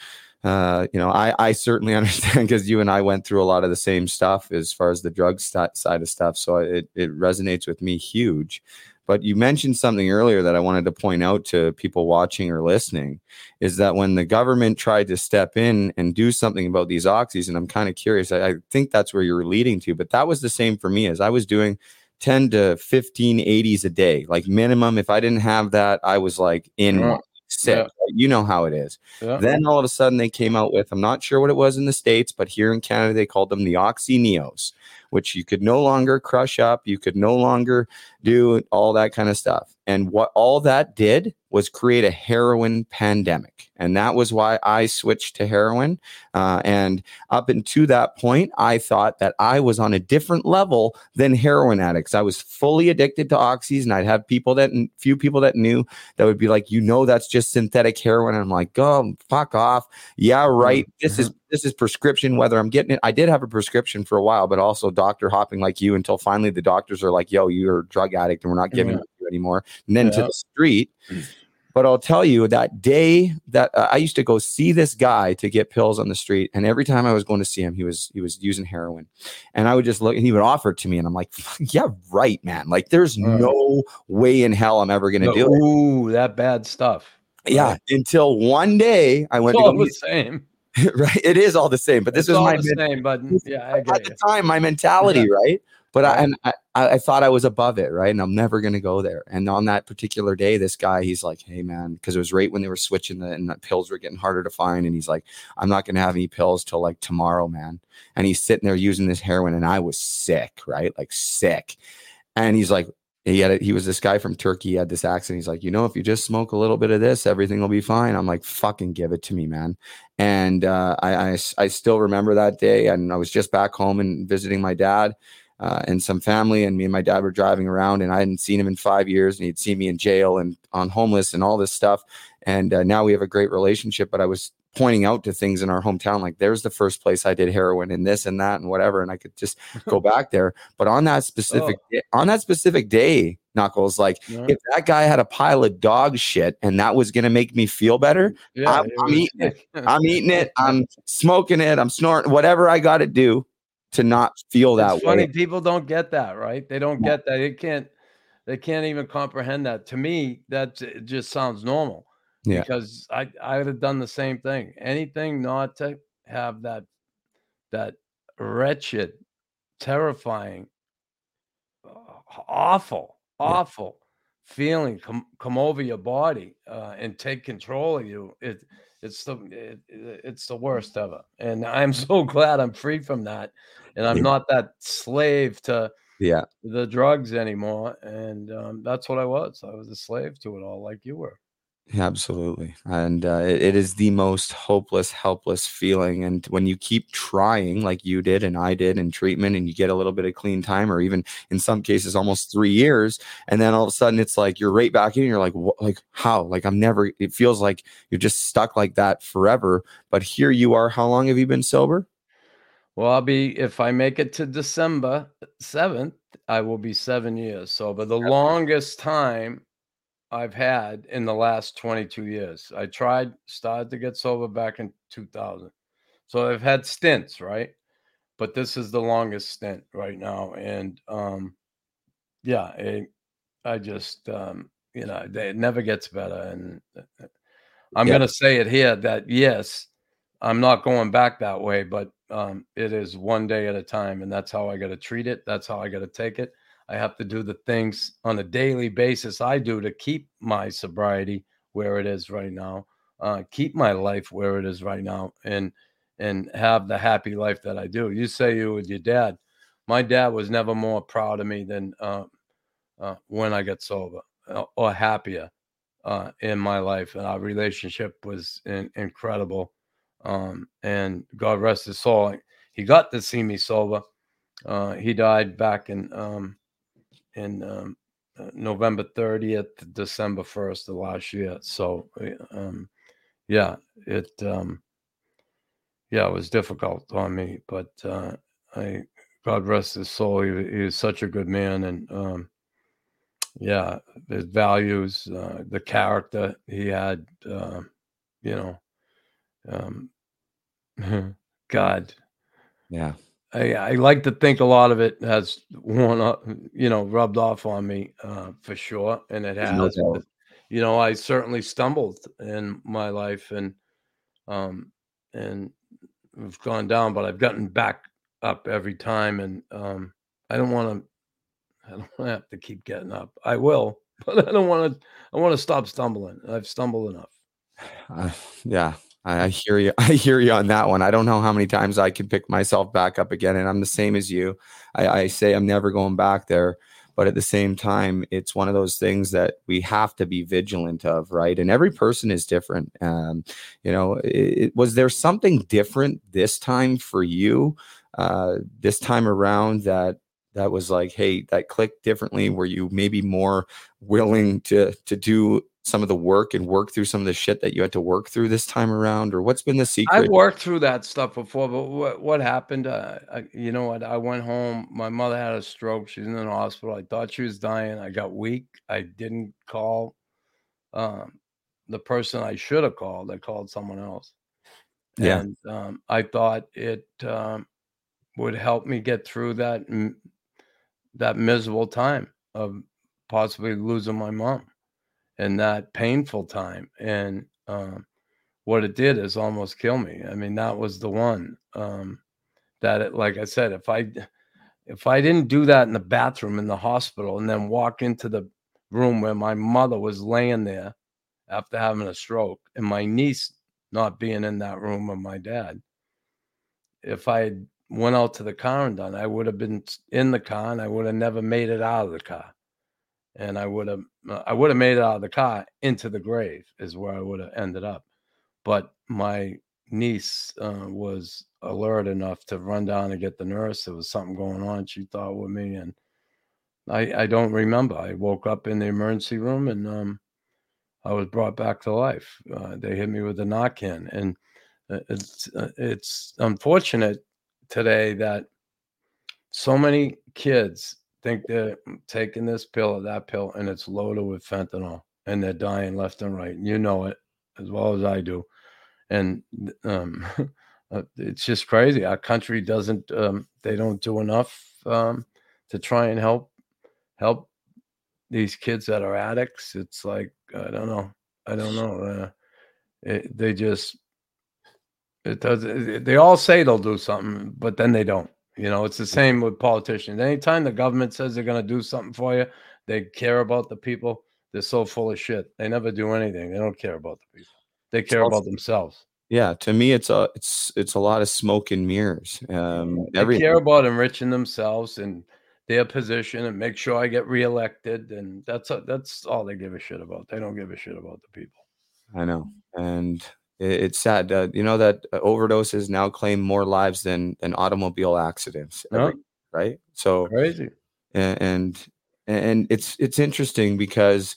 Uh, you know, I, I certainly [laughs] understand because you and I went through a lot of the same stuff as far as the drug st- side of stuff. So it, it resonates with me huge. But you mentioned something earlier that I wanted to point out to people watching or listening is that when the government tried to step in and do something about these oxys, and I'm kind of curious, I, I think that's where you're leading to, but that was the same for me as I was doing 10 to 15 80s a day, like minimum. If I didn't have that, I was like in Yeah. Sick. Yeah. You know how it is. Yeah. Then all of a sudden they came out with, I'm not sure what it was in the States, but here in Canada, they called them the Oxy Neos, which you could no longer crush up, you could no longer do all that kind of stuff. And what all that did was create a heroin pandemic. And that was why I switched to heroin. Uh, and up until that point, I thought that I was on a different level than heroin addicts. I was fully addicted to oxys, and I'd have people that, few people that knew that would be like, you know, that's just synthetic heroin. And I'm like, oh, fuck off. Yeah, right. Mm-hmm. This is mm-hmm. this is prescription whether i'm getting it i did have a prescription for a while but also doctor hopping like you until finally the doctors are like yo you're a drug addict and we're not giving mm-hmm. Yeah. It to you anymore and then to the street. But i'll tell you that day that uh, i used to go see this guy to get pills on the street and every time i was going to see him he was he was using heroin. And i would just look and he would offer it to me and i'm like [laughs] yeah right man. Like there's no way in hell i'm ever going to No, do it. Ooh, that bad stuff. yeah until one day i went It's to all go the same. [laughs] right it is all the same but this is all my the men- same, but yeah, I at the time my mentality right but I, and I, I thought I was above it, right? And I'm never going to go there. And on that particular day, this guy, he's like, "Hey, man," because it was right when they were switching the and the pills were getting harder to find. And he's like, "I'm not going to have any pills till like tomorrow, man." And he's sitting there using this heroin, and I was sick, right? Like sick. And he's like, he had a, he was this guy from Turkey. He had this accent. He's like, you know, if you just smoke a little bit of this, everything will be fine. I'm like, fucking give it to me, man. And uh, I, I I still remember that day. And I was just back home and visiting my dad uh, and some family. And me and my dad were driving around, and I hadn't seen him in five years, and he'd seen me in jail and on homeless and all this stuff. And uh, now we have a great relationship. But I was pointing out to things in our hometown, like there's the first place I did heroin and this and that and whatever, and I could just [laughs] go back there. But on that specific Oh. on that specific day, Knuckles, like if that guy had a pile of dog shit and that was gonna make me feel better, Yeah, I'm- I'm eating it. [laughs] I'm eating it, I'm smoking it, I'm snorting, whatever I got to do to not feel that it's funny way. people don't get that right? They don't get that It can't they can't even comprehend that. To me that just sounds normal Yeah. because i i would have done the same thing. Anything not to have that that wretched terrifying uh, awful awful feeling come come over your body uh, and take control of you it it's the it, it- it's the worst ever and i'm [laughs] so glad i'm free from that and i'm Yeah. not that slave to Yeah. the drugs anymore and um, that's what i was i was a slave to it all like you were absolutely. And uh, it, it is the most hopeless, helpless feeling. And when you keep trying, like you did and I did in treatment, and you get a little bit of clean time, or even in some cases, almost three years, and then all of a sudden it's like you're right back in. You're like, what? Like how? Like I'm never. It feels like you're just stuck like that forever. But here you are. How long have you been sober? well i'll be if i make it to december 7th i will be seven years sober the longest time I've had in the last 22 years. I tried, started to get sober back in 2000. So I've had stints, right? But this is the longest stint right now. And um, yeah, it, I just, um, you know, it never gets better. And uh, I'm Yeah. going to say it here that yes, I'm not going back that way, but um, it is one day at a time. And that's how I got to treat it. That's how I got to take it. I have to do the things on a daily basis I do to keep my sobriety where it is right now, uh, keep my life where it is right now, and and have the happy life that I do. You say you with your dad. My dad was never more proud of me than uh, uh, when I got sober uh, or happier uh, in my life, and our relationship was in, incredible. Um, and God rest his soul. He got to see me sober. Uh, he died back in um, in um, uh, November 30th, December 1st of last year. So, uh, um, yeah, it, um, yeah, it was difficult on me, but uh, I, God rest his soul. He, he was such a good man, and um, yeah, his values, uh, the character he had, uh, you know, um, [laughs] God, Yeah. I, I like to think a lot of it has worn up, you know, rubbed off on me uh, for sure, and it There's no has. you know, I certainly stumbled in my life, and um, and I've gone down, but I've gotten back up every time, and um, I don't want to. I don't want to have to keep getting up. I will, [laughs] but I don't want to. I want to stop stumbling. I've stumbled enough. Uh, [sighs] yeah, I hear you. [laughs] I hear you on that one. I don't know how many times I can pick myself back up again, and I'm the same as you. I, I say I'm never going back there, but at the same time, it's one of those things that we have to be vigilant of, right? And every person is different. Um, you know, it, was there something different this time for you? Uh, this time around that that was like, hey, that clicked differently. Were you maybe more willing to to do some of the work and work through some of the shit that you had to work through this time around, or what's been the secret? I worked through that stuff before, but what what happened? Uh, I, you know what? I went home. My mother had a stroke. She's in the hospital. I thought she was dying. I got weak. I didn't call um, the person I should have called. I called someone else. Yeah. And um, I thought it um, would help me get through that that miserable time of possibly losing my mom and that painful time. And um, what it did is almost kill me. I mean, that was the one um, that, it, like I said, if I if I didn't do that in the bathroom in the hospital and then walk into the room where my mother was laying there after having a stroke and my niece not being in that room with my dad, if I went out to the car and done, I would have been in the car and I would have never made it out of the car and I would have uh, I would have made it out of the car into the grave is where I would have ended up. But my niece uh, was alert enough to run down and get the nurse. There was something going on. She thought with me, and I I don't remember. I woke up in the emergency room and um, I was brought back to life. Uh, they hit me with a Narcan, and uh, it's uh, it's unfortunate today that so many kids think they're taking this pill or that pill and it's loaded with fentanyl and they're dying left and right. You know it as well as I do. And um, [laughs] uh, it's just crazy. Our country doesn't, um, they don't do enough um, to try and help, help these kids that are addicts. It's like, I don't know. I don't know. Uh, it, they just, it does, they all say they'll do something, but then they don't. You know, it's the same with politicians. Anytime the government says they're going to do something for you, they care about the people. They're so full of shit. They never do anything. They don't care about the people. They care about themselves. Yeah, to me, it's a it's it's a lot of smoke and mirrors. Um, they every- care about enriching themselves and their position and make sure I get reelected, and that's a, that's all they give a shit about. They don't give a shit about the people. I know, and it's sad. Uh, you know that uh, overdoses now claim more lives than than automobile accidents. Every, Right. So crazy. And, and and it's it's interesting because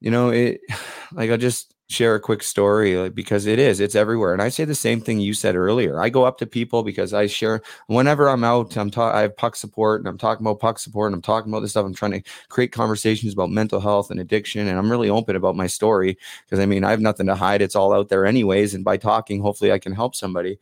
you know it [sighs] like i just share a quick story because it is it's everywhere. And i say the same thing you said earlier. I go up to people because i share whenever i'm out i'm talking i have puck support and i'm talking about puck support and i'm talking about this stuff. I'm trying to create conversations about mental health and addiction and i'm really open about my story because i mean i have nothing to hide. It's all out there anyways and by talking hopefully i can help somebody.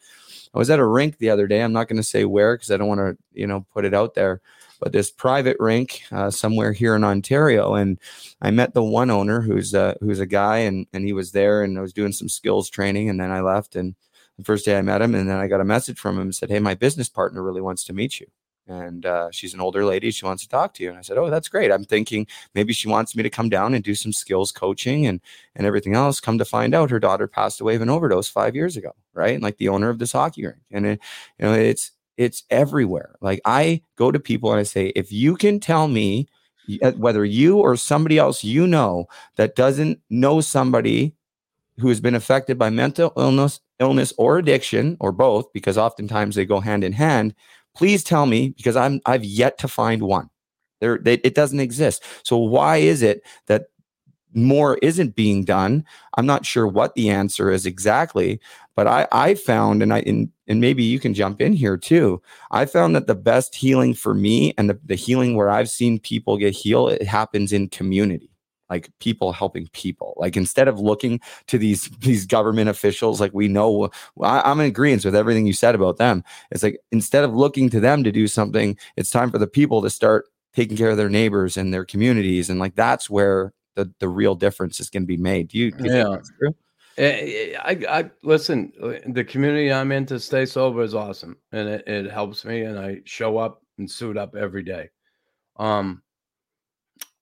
I was at a rink the other day. I'm not going to say where because i don't want to you know put it out there but this private rink uh, somewhere here in Ontario. And I met the one owner who's uh, who's a guy, and and he was there, and I was doing some skills training, and then I left. And the first day I met him, and then I got a message from him and said, "Hey, my business partner really wants to meet you." and uh, she's an older lady. She wants to talk to you. And I said, "Oh, that's great." I'm thinking maybe she wants me to come down and do some skills coaching and and everything else. Come to find out, her daughter passed away of an overdose five years ago, right? And like the owner of this hockey rink, and it, you know, it's it's everywhere. Like I go to people and I say, if you can tell me uh, whether you or somebody else you know that doesn't know somebody who has been affected by mental illness, illness or addiction or both, because oftentimes they go hand in hand, please tell me because I'm I've yet to find one. There, they, it doesn't exist. So why is it that more isn't being done. I'm not sure what the answer is exactly, but I, I found, and I and, and maybe you can jump in here too. I found that the best healing for me and the, the healing where I've seen people get healed, it happens in community. Like people helping people. Like instead of looking to these these government officials, like we know, I, I'm in agreement with everything you said about them. It's like instead of looking to them to do something, it's time for the people to start taking care of their neighbors and their communities, and like that's where the the real difference is going to be made. Do you, do you yeah. Eh, eh, I, I listen. Uh, the community I'm in to stay sober is awesome, and it, it helps me. And I show up and suit up every day. Um,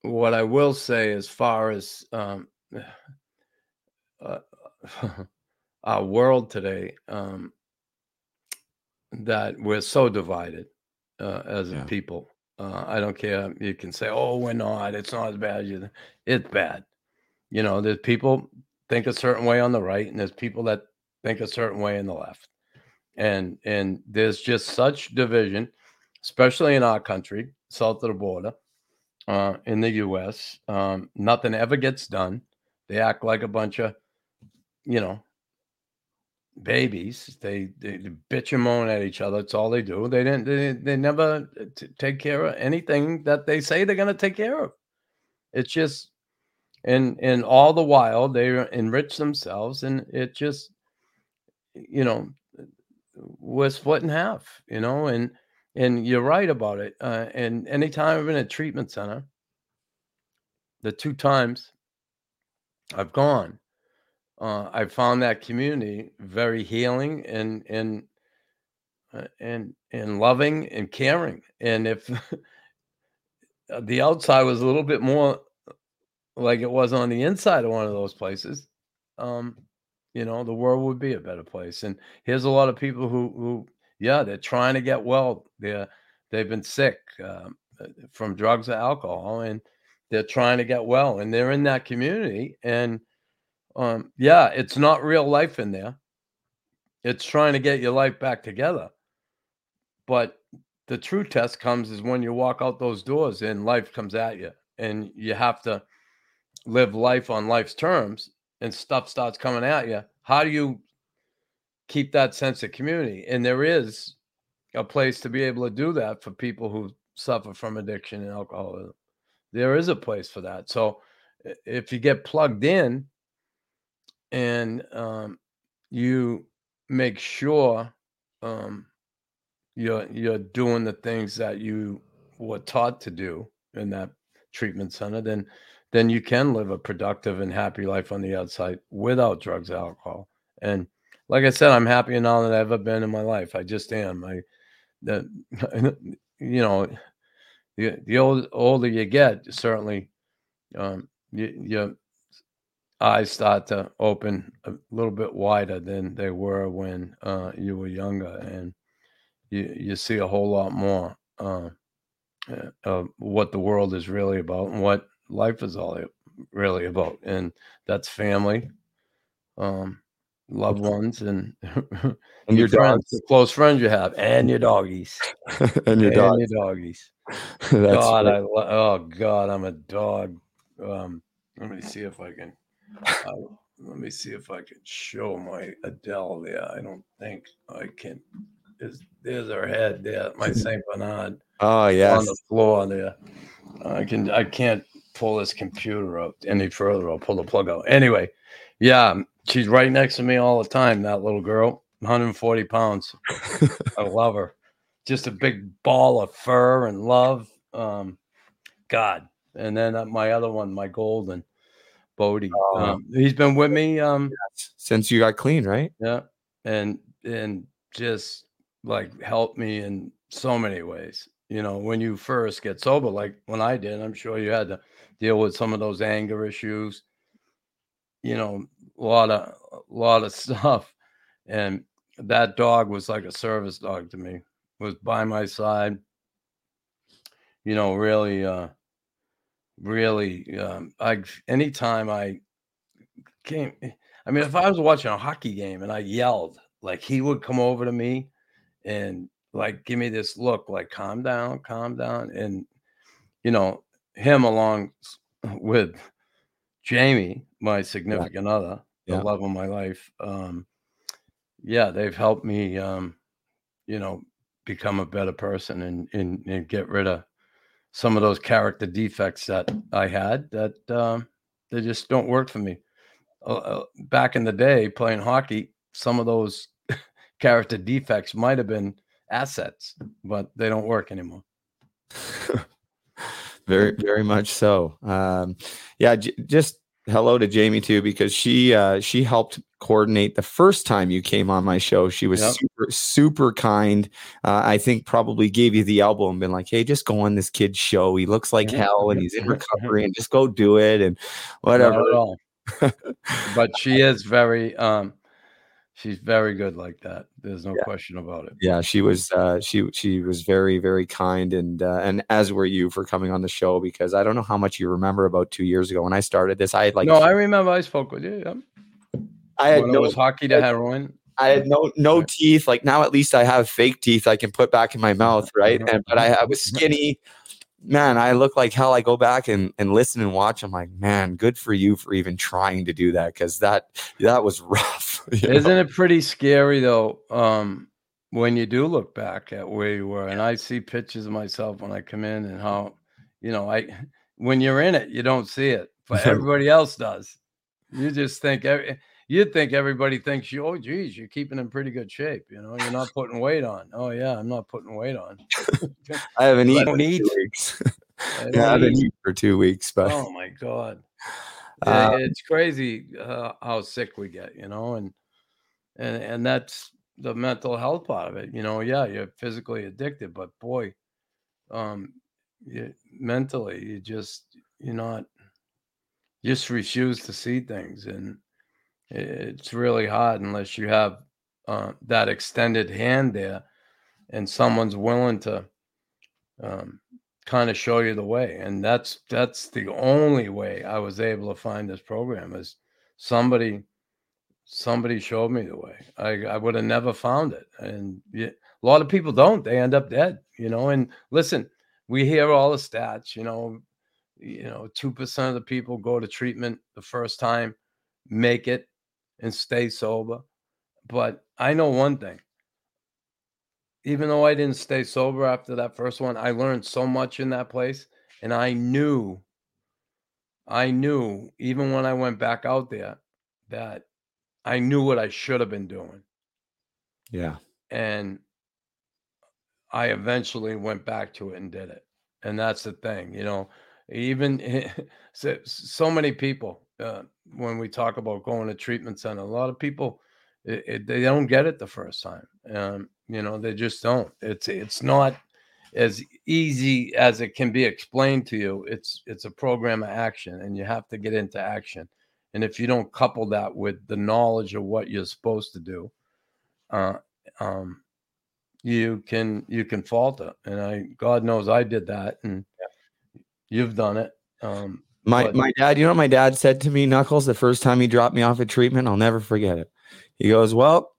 what I will say, as far as um, [sighs] uh, [sighs] our world today um, that we're so divided uh, as a people. Uh, I don't care. You can say, "Oh, we're not. It's not as bad as you." It's bad. You know, there's people think a certain way on the right, and there's people that think a certain way in the left, and and there's just such division, especially in our country, south of the border, uh, in the U.S. Um, nothing ever gets done. They act like a bunch of, you know, babies. They, they bitch and moan at each other. it's all they do. They didn't. They, they never t- take care of anything that they say they're going to take care of. It's just, and and all the while they enrich themselves, and it just, you know, we're split in half. You know, and and you're right about it. Uh, and anytime I've been at a treatment center, the two times I've gone, uh, I found that community very healing and and uh, and and loving and caring. And if [laughs] the outside was a little bit more like it was on the inside of one of those places, um, you know, the world would be a better place. And here's a lot of people who who yeah, they're trying to get well. They're they've been sick um, uh, from drugs or alcohol, and they're trying to get well, and they're in that community and um, yeah, it's not real life in there. It's trying to get your life back together. But the true test comes is when you walk out those doors and life comes at you, and you have to live life on life's terms, and stuff starts coming at you. How do you keep that sense of community? And there is a place to be able to do that for people who suffer from addiction and alcoholism. There is a place for that. So if you get plugged in, and um, you make sure um, you're you're doing the things that you were taught to do in that treatment center, then then you can live a productive and happy life on the outside without drugs, alcohol. And like I said, I'm happier now than I've ever been in my life. I just am. I that [laughs] you know, the the old, older you get, certainly, um, you you eyes start to open a little bit wider than they were when uh, you were younger, and you you see a whole lot more uh, uh, of what the world is really about and what life is all really about, and that's family, um, loved ones, and [laughs] And your friends, dogs. the close friends you have, and your doggies, [laughs] and your dog. your doggies. [laughs] God. I lo- oh God, I'm a dog. Um, let me see if I can. Uh, let me see if I can show my Adele there. I don't think I can. There's, there's her head there, my Saint Bernard oh yes, on the floor there. I can. I can't pull this computer up any further. I'll pull the plug out. Anyway, yeah, she's right next to me all the time. That little girl, 140 pounds. [laughs] I love her. Just a big ball of fur and love. Um, God. And then uh, my other one, my golden Bodie. Oh. Um, he's been with me. Um, Since you got clean, right? yeah, and and just like helped me in so many ways. You know, when you first get sober, like when I did, I'm sure you had to deal with some of those anger issues. You know, a lot of a lot of stuff, and that dog was like a service dog to me. Was by my side. You know, really, uh, really. Um, I anytime I came. I mean, if I was watching a hockey game and I yelled, like he would come over to me and like give me this look, like calm down, calm down, and you know him along with Jamie, my significant other, Yeah. the love of my life. Um, yeah, they've helped me, um, you know, become a better person and, and and get rid of some of those character defects that I had that um, they just don't work for me uh, uh, back in the day playing hockey, some of those [laughs] character defects might have been assets, but they don't work anymore. [laughs] very very much so. Um yeah j- just hello to jamie too because she uh she helped coordinate the first time you came on my show. She was Yep. super super kind. Uh, i think probably gave you the elbow and been like hey just go on this kid's show. He looks like Mhm, hell and he's in [laughs] recovery and just go do it and whatever. [laughs] but she is very um she's very good like that. There's no Yeah. question about it. Yeah, she was uh, she she was very very kind and uh, and as were you for coming on the show because I don't know how much you remember about two years ago when I started this. I had like no, I remember I spoke with you. Yeah. I had when no it was hockey to I- heroin. I had no no teeth. Like now, at least I have fake teeth I can put back in my [laughs] mouth, right? And but I, I was [laughs] skinny. Man, I look like hell. I go back and, and listen and watch. I'm like, man, good for you for even trying to do that because that that was [laughs] rough. Isn't it pretty scary though? Um, when you do look back at where you were, and I see pictures of myself when I come in, and how, you know, I when you're in it, you don't see it, but [laughs] everybody else does. You just think every, you'd think everybody thinks you. Oh, geez, you're keeping in pretty good shape. You know, you're not putting weight on. Oh yeah, I'm not putting weight on. [laughs] I haven't I eaten don't eat. two weeks. [laughs] [laughs] I yeah, I haven't mean, eaten for two weeks, but oh my god [sighs] Uh, Yeah, it's crazy uh, how sick we get you know and and and that's the mental health part of it you know yeah you're physically addicted but boy um you, mentally you just you're not you just refuse to see things and i- it's really hard unless you have uh, that extended hand there and someone's willing to um, kind of show you the way. And that's that's the only way i was able to find this program is somebody somebody showed me the way. I, I would have never found it. And yeah, a lot of people don't. They end up dead you know? And listen we hear all the stats you know? You know 2% of the people go to treatment the first time make it and stay sober but i know one thing even though I didn't stay sober after that first one, I learned so much in that place. And I knew, I knew, even when I went back out there, that I knew what I should have been doing. yeah, And I eventually went back to it and did it. And that's the thing, you know, even [laughs] so, so many people, uh, when we talk about going to treatment center, a lot of people, it, it, they don't get it the first time. Um, you know, they just don't. It's it's not as easy as it can be explained to you. It's it's a program of action, and you have to get into action. And if you don't couple that with the knowledge of what you're supposed to do, uh, um, you can you can falter. And I, God knows, I did that, and you've done it. Um, my but- my dad. You know what my dad said to me, Knuckles, the first time he dropped me off at treatment. I'll never forget it. He goes, "Well."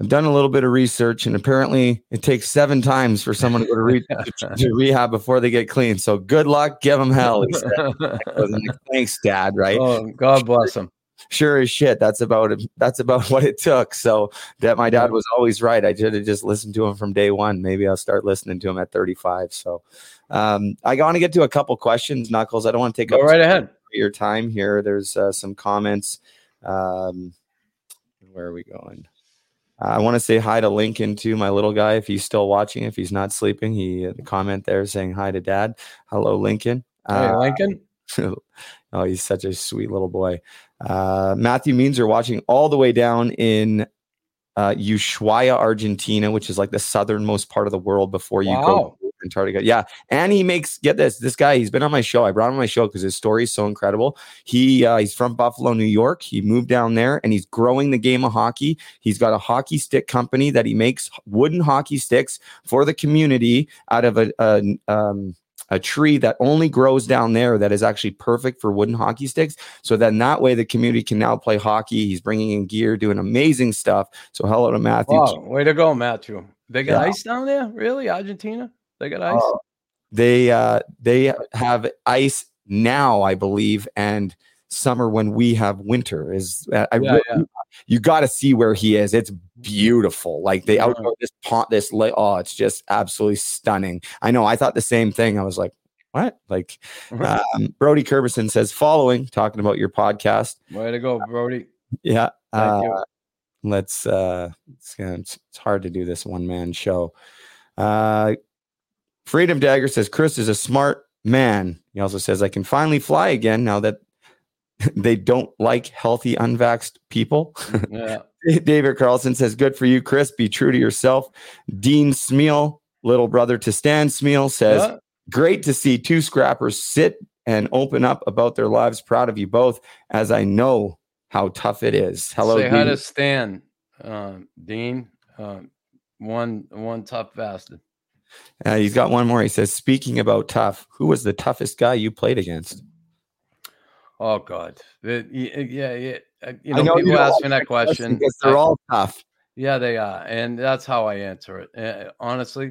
I've done a little bit of research, and apparently it takes seven times for someone to go to, re- [laughs] to rehab before they get clean. So good luck, give them hell. He said. [laughs] I was like, Thanks, Dad. Right? oh, God bless him. Sure as shit that's about it that's about [laughs] what it took so that my dad was always right i should have just listened to him from day one maybe i'll start listening to him at 35 so um i want to get to a couple questions knuckles i don't want to take Go up right ahead. your time here there's uh, some comments um where are we going I want to say hi to Lincoln too, my little guy. If he's still watching, if he's not sleeping, he uh, comment there saying hi to Dad. Hello, Lincoln. Hey, Uh, Lincoln. [laughs] oh, he's such a sweet little boy. Uh, Matthew Means are watching all the way down in uh, Ushuaia, Argentina, which is like the southernmost part of the world before you go Wow. to Antarctica. Yeah, and he makes get this. This guy, he's been on my show. I brought him on my show because his story is so incredible. He uh, he's from Buffalo, New York. He moved down there and he's growing the game of hockey. He's got a hockey stick company that he makes wooden hockey sticks for the community out of a, a um, a tree that only grows down there that is actually perfect for wooden hockey sticks. So then that way the community can now play hockey. He's bringing in gear, doing amazing stuff. So hello to Matthew. Wow, way to go, Matthew. They got Yeah. ice down there? Really? Argentina? They got ice? Oh, They uh, they have ice now, I believe, and summer when we have winter. Is uh, I Yeah, really- yeah. you got to see where he is. It's beautiful. Like they Yeah. outgrow this pond, this lake. Oh, it's just absolutely stunning. I know. I thought the same thing. I was like, what? Like um, Brody Curbison says, following talking about your podcast. Way to go, Brody. Yeah. Thank uh, let's uh it's, gonna- it's, it's hard to do this one man show uh freedom dagger says chris is a smart man he also says i can finally fly again now that they don't like healthy unvaxxed people Yeah. [laughs] david carlson says good for you chris be true to yourself dean smeal little brother to stan smeal says Yeah. great to see two scrappers sit and open up about their lives proud of you both as i know how tough it is hello Say hi to Stan. um, Dean, um, one one tough bastard. Uh, he's got one more. He says, speaking about tough, who was the toughest guy you played against? Oh God, The- yeah, yeah. uh, You I know, know you people ask me that question. because they're all tough. Yeah, they are, and that's how I answer it. Uh, honestly,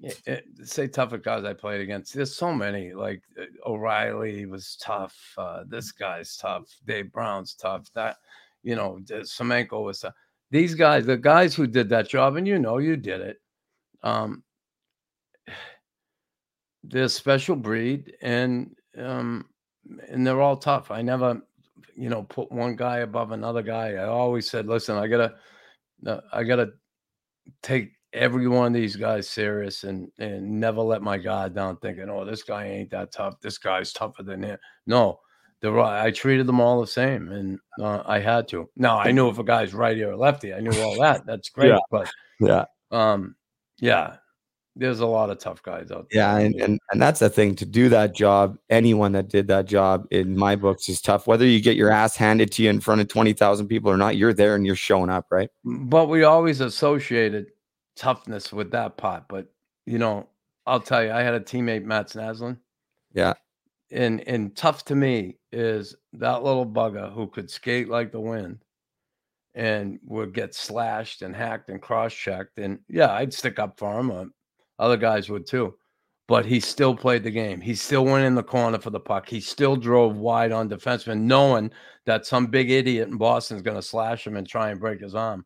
y- uh, say tougher guys I played against. There's so many. Like uh, O'Reilly was tough. Uh, this guy's tough. Dave Brown's tough. That you know, Semenko was tough. These guys, the guys who did that job, and you know, you did it. Um, [sighs] they're a special breed, and um, and they're all tough. I never, you know, put one guy above another guy. I always said, listen, I gotta I gotta take every one of these guys serious and and never let my guard down thinking, oh, this guy ain't that tough. This guy's tougher than him. No, they're all- I treated them all the same, and uh, I had to. Now I knew if a guy's righty or lefty, I knew all that. That's [laughs] great, Yeah. but Yeah. um, yeah, there's a lot of tough guys out there. Yeah, and, and and that's the thing to do that job. Anyone that did that job in my books is tough. Whether you get your ass handed to you in front of twenty thousand people or not, you're there and you're showing up, right? but we always associated toughness with that part. But you know, I'll tell you, I had a teammate, Mats Naslund. Yeah. And and tough to me is that little bugger who could skate like the wind and would get slashed and hacked and cross checked. And yeah, I'd stick up for him. Uh, Other guys would too. But he still played the game. He still went in the corner for the puck. He still drove wide on defensemen, knowing that some big idiot in Boston is going to slash him and try and break his arm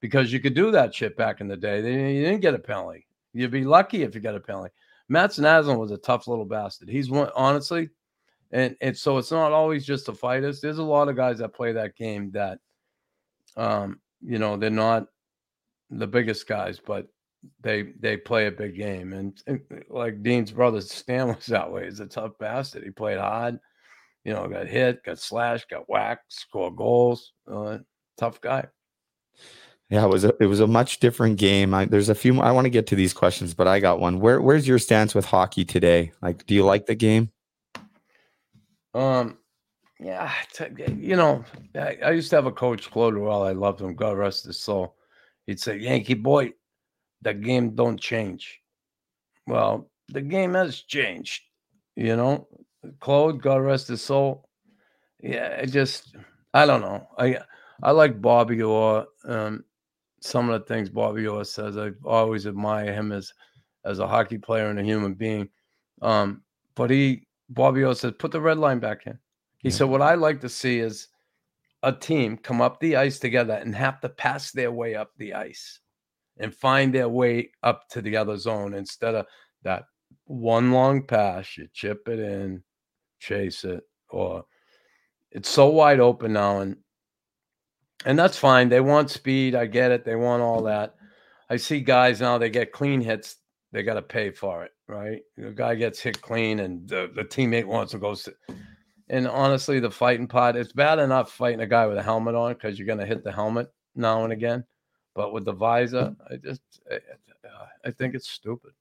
because you could do that shit back in the day. You didn't get a penalty. You'd be lucky if you got a penalty. Mats Naslund was a tough little bastard. He's one, honestly, and, and so it's not always just the fighters. There's a lot of guys that play that game that, um, you know, they're not the biggest guys, but they they play a big game. And, and like Dean's brother Stan [laughs] was that way. He's a tough bastard. He played hard, you know, got hit, got slashed, got whacked, scored goals. Uh, tough guy. Yeah, it was a it was a much different game. I, there's a few. more- I want to get to these questions, but I got one. Where where's your stance with hockey today? Like, do you like the game? Um, yeah, t- you know, I, I used to have a coach, Claude Ruel. I loved him. God rest his soul. He'd say, "Yankee boy, the game don't change." Well, the game has changed. You know, Claude, God rest his soul. Yeah, it just, I don't know. I I like Bobby Orr. Um, some of the things Bobby Orr says, I always admire him as as a hockey player and a human being. Um, but he Bobby O says, put the red line back in. He said, what I like to see is a team come up the ice together and have to pass their way up the ice and find their way up to the other zone instead of that one long pass, you chip it in, chase it, or it's so wide open now. And and that's fine. They want speed. I get it. They want all that. I see guys now, they get clean hits, they got to pay for it, right? The guy gets hit clean and the, the teammate wants to go. s- And honestly, the fighting part, it's bad enough fighting a guy with a helmet on because you're going to hit the helmet now and again. But with the visor, I just, I, I think it's stupid.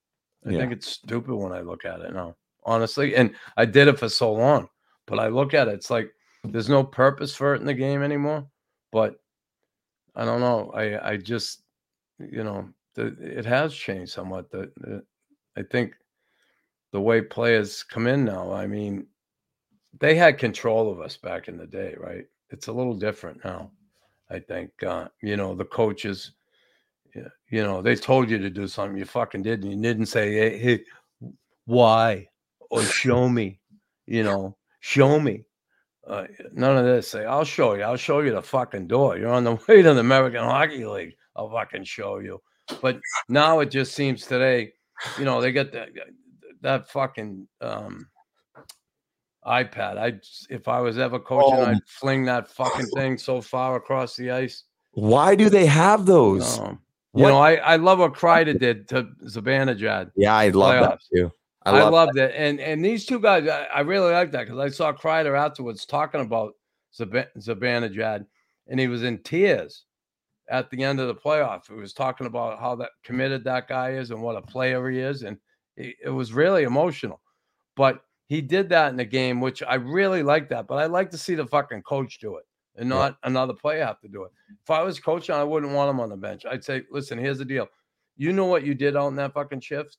I Yeah. think it's stupid when I look at it now, honestly. And I did it for so long, but I look at it, it's like there's no purpose for it in the game anymore. But I don't know. I, I just, you know, the, it has changed somewhat. The, the, I think the way players come in now, I mean, they had control of us back in the day, right? It's a little different now. I think, uh, you know, the coaches, you know, they told you to do something, you fucking did, and you didn't say, hey, hey why or show me, you know, show me. Uh, none of this. Say, I'll show you. I'll show you the fucking door. You're on the [laughs] way to the American Hockey League. I'll fucking show you. But now it just seems today, you know, they get that that fucking um, iPad. I if I was ever coaching, Oh. I'd fling that fucking [laughs] thing so far across the ice. Why do they have those? Um, you What- know, I I love what Kreider did to Zibanejad. Yeah, I love that too. I I, love loved it, and and these two guys, I, I really like that because I saw Kreider afterwards talking about Zab- Zibanejad, and he was in tears at the end of the playoff. He was talking about how that committed that guy is and what a player he is, and it, it was really emotional. But he did that in the game, which I really like that. But I like to see the fucking coach do it. and not another player have to do it. If I was coaching, I wouldn't want him on the bench. I'd say, listen, here's the deal. You know what you did out in that fucking shift?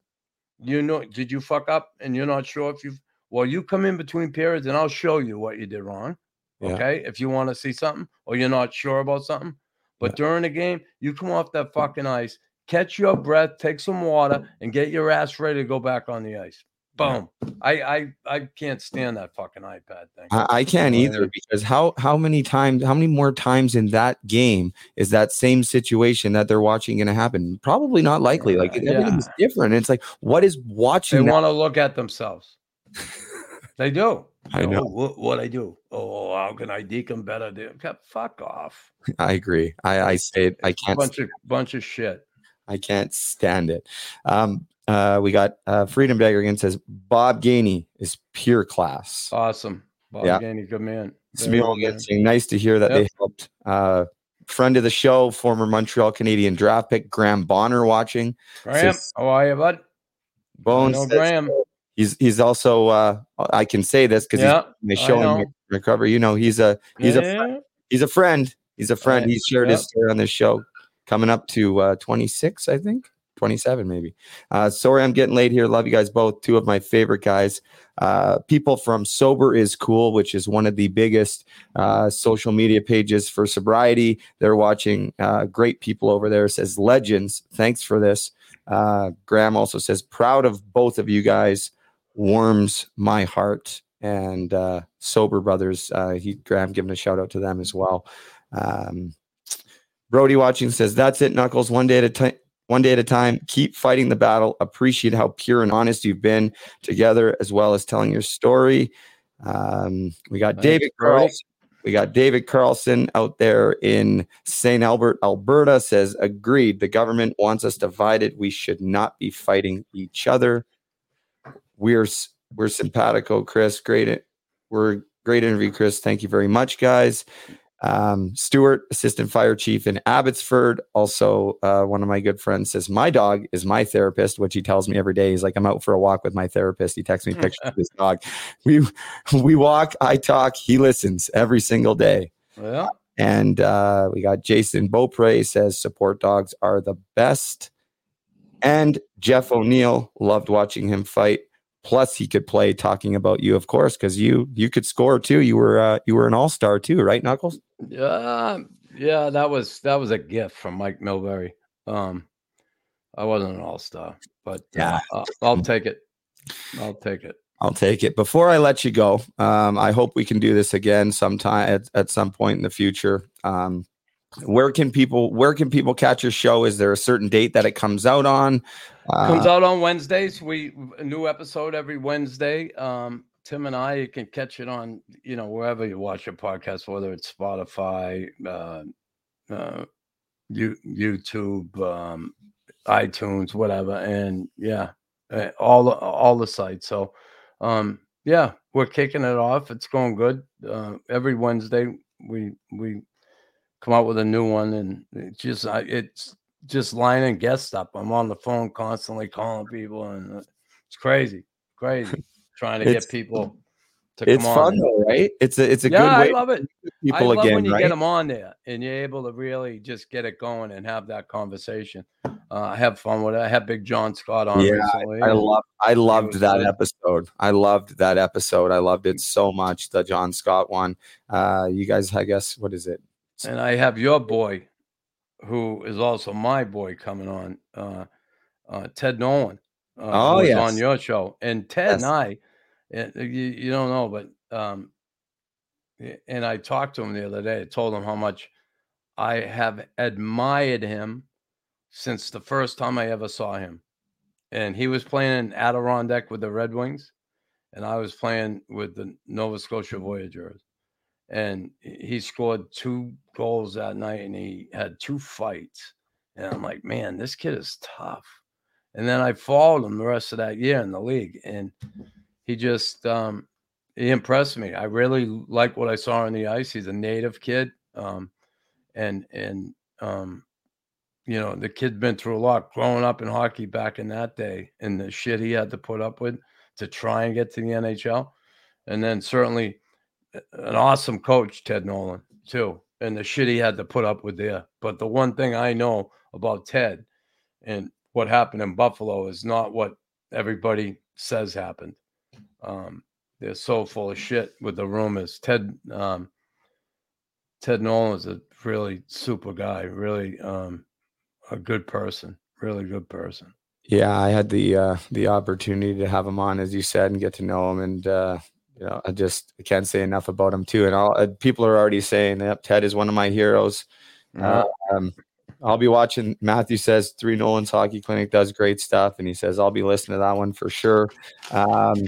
You know, did you fuck up and you're not sure if you've well, you come in between periods and I'll show you what you did wrong. Yeah. Okay. If you want to see something or you're not sure about something. But during the game, you come off that fucking ice, catch your breath, take some water, and get your ass ready to go back on the ice. Boom. I I I can't stand that fucking iPad thing. I, I can't either because how how many times how many more times in that game is that same situation that they're watching going to happen? Probably not likely. Like Yeah. everything's different. It's like what is watching? They want to look at themselves. [laughs] they do. I know. Oh, what, what I do? Oh, how can I deke them better? Dude? Fuck off. [laughs] I agree. I I say it. I can't. Bunch of bunch of shit. I can't stand it. Um, uh, we got uh, Freedom Beggar again says Bob Gainey is pure class. Awesome. Bob Yeah. Gainey, good man. Very Smeel good man. Ginsing, nice to hear that Yep. they helped. Uh, friend of the show, former Montreal Canadien draft pick Graham Bonner watching. Graham, Says- how are you, bud? Bones says- Graham. He's he's also uh, I can say this because Yeah, they show him know. recover. You know, he's a he's a Yeah. he's a friend. He's a friend. Right. He's shared Yep. his story on this show. Coming up to uh, 26, I think. 27, maybe. Uh, sorry, I'm getting late here. Love you guys both. Two of my favorite guys. Uh, people from Sober is Cool, which is one of the biggest uh, social media pages for sobriety. They're watching uh, great people over there. Says legends. Thanks for this. Uh, Graham also says proud of both of you guys. Warms my heart. And uh, Sober Brothers. He Graham giving a shout out to them as well. Um, Brody watching says, "That's it, Knuckles. One day at a time. One day at a time. Keep fighting the battle. Appreciate how pure and honest you've been together, as well as telling your story." Um, we got Thanks, David Carlson. We got David Carlson out there in St. Albert, Alberta. Says, "Agreed. The government wants us divided. We should not be fighting each other." We're we're simpatico, Chris. Great. We're great interview, Chris. Thank you very much, guys. Um, Stuart, assistant fire chief in Abbotsford, also uh, one of my good friends, says my dog is my therapist, which he tells me every day. He's like, I'm out for a walk with my therapist. He texts me pictures of his dog. We we walk, I talk, he listens every single day. Yeah. And uh, we got Jason Beaupre says support dogs are the best. And Jeff O'Neill loved watching him fight. Plus, he could play talking about you, of course, because you you could score too. You were uh, you were an all star too, right, Knuckles? Yeah, yeah, that was that was a gift from Mike Milbury. Um, I wasn't an all star, but Yeah. uh, I'll take it. I'll take it. I'll take it. Before I let you go, um, I hope we can do this again sometime at, at some point in the future. Um, where can people where can people catch your show? Is there a certain date that it comes out on? Uh, Comes out on Wednesdays. We a new episode every Wednesday. Um, Tim and I, you can catch it on you know wherever you watch your podcast, whether it's Spotify, uh, uh, you YouTube, um, iTunes, whatever, and yeah, uh, all all the sites. So, um, yeah, we're kicking it off. It's going good. Uh, every Wednesday we we come out with a new one, and it's just I, it's just lining guests up. I'm on the phone constantly calling people, and uh, it's crazy, crazy trying to get people to it's come on. It's fun and- though, right? It's a it's a yeah, good way I love it. meet I people love again, when you right? get them on there and you're able to really just get it going and have that conversation. Uh, I have fun with it. I had Big John Scott on Yeah, recently. I and love I loved that good. episode. I loved that episode. I loved it so much. The John Scott one. Uh, you guys, I guess, what is it? And I have your boy, who is also my boy, coming on. Uh, uh, Ted Nolan. Uh, Oh, yes. on your show, and Ted Yes. and I, and you, you don't know, but um, and I talked to him the other day. I told him how much I have admired him since the first time I ever saw him. And he was playing in Adirondack with the Red Wings, and I was playing with the Nova Scotia Voyageurs. And he scored two goals that night, and he had two fights. And I'm like, man, this kid is tough. And then I followed him the rest of that year in the league, and he just um, he impressed me. I really like what I saw on the ice. He's a native kid, um, and and um, you know the kid's been through a lot growing up in hockey back in that day, and the shit he had to put up with to try and get to the NHL, and then certainly an awesome coach, Ted Nolan. too, and the shit he had to put up with there. But the one thing I know about Ted and what happened in Buffalo is not what everybody says happened. Um, they're so full of shit with the rumors. Ted um, Ted Nolan is a really super guy, really um, a good person, really good person. Yeah, I had the uh, the opportunity to have him on, as you said, and get to know him, and uh, you know, I just I can't say enough about him too. And all uh, people are already saying, "Yep, Ted is one of my heroes." Uh, um, I'll be watching. Matthew says Three Nolan's Hockey Clinic does great stuff, and he says I'll be listening to that one for sure. Um,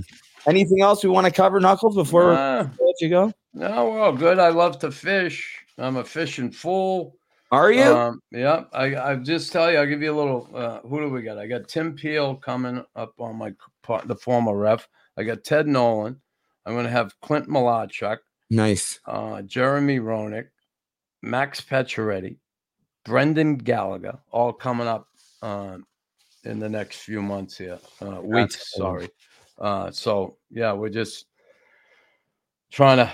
anything else we want to cover, Knuckles, before Uh, we let you go? no, we're all good. I love to fish. I'm a fishing fool. Are you? Um, yeah, I I just tell you, I'll give you a little. Uh, who do we got? I got Tim Peel coming up on my part, the former ref. I got Ted Nolan. I'm going to have Clint Malarchuk, nice. uh, Jeremy Roenick, Max Pacioretty, Brendan Gallagher, all coming up uh, in the next few months here, uh, weeks. cool. Sorry. Uh, so yeah, we're just trying to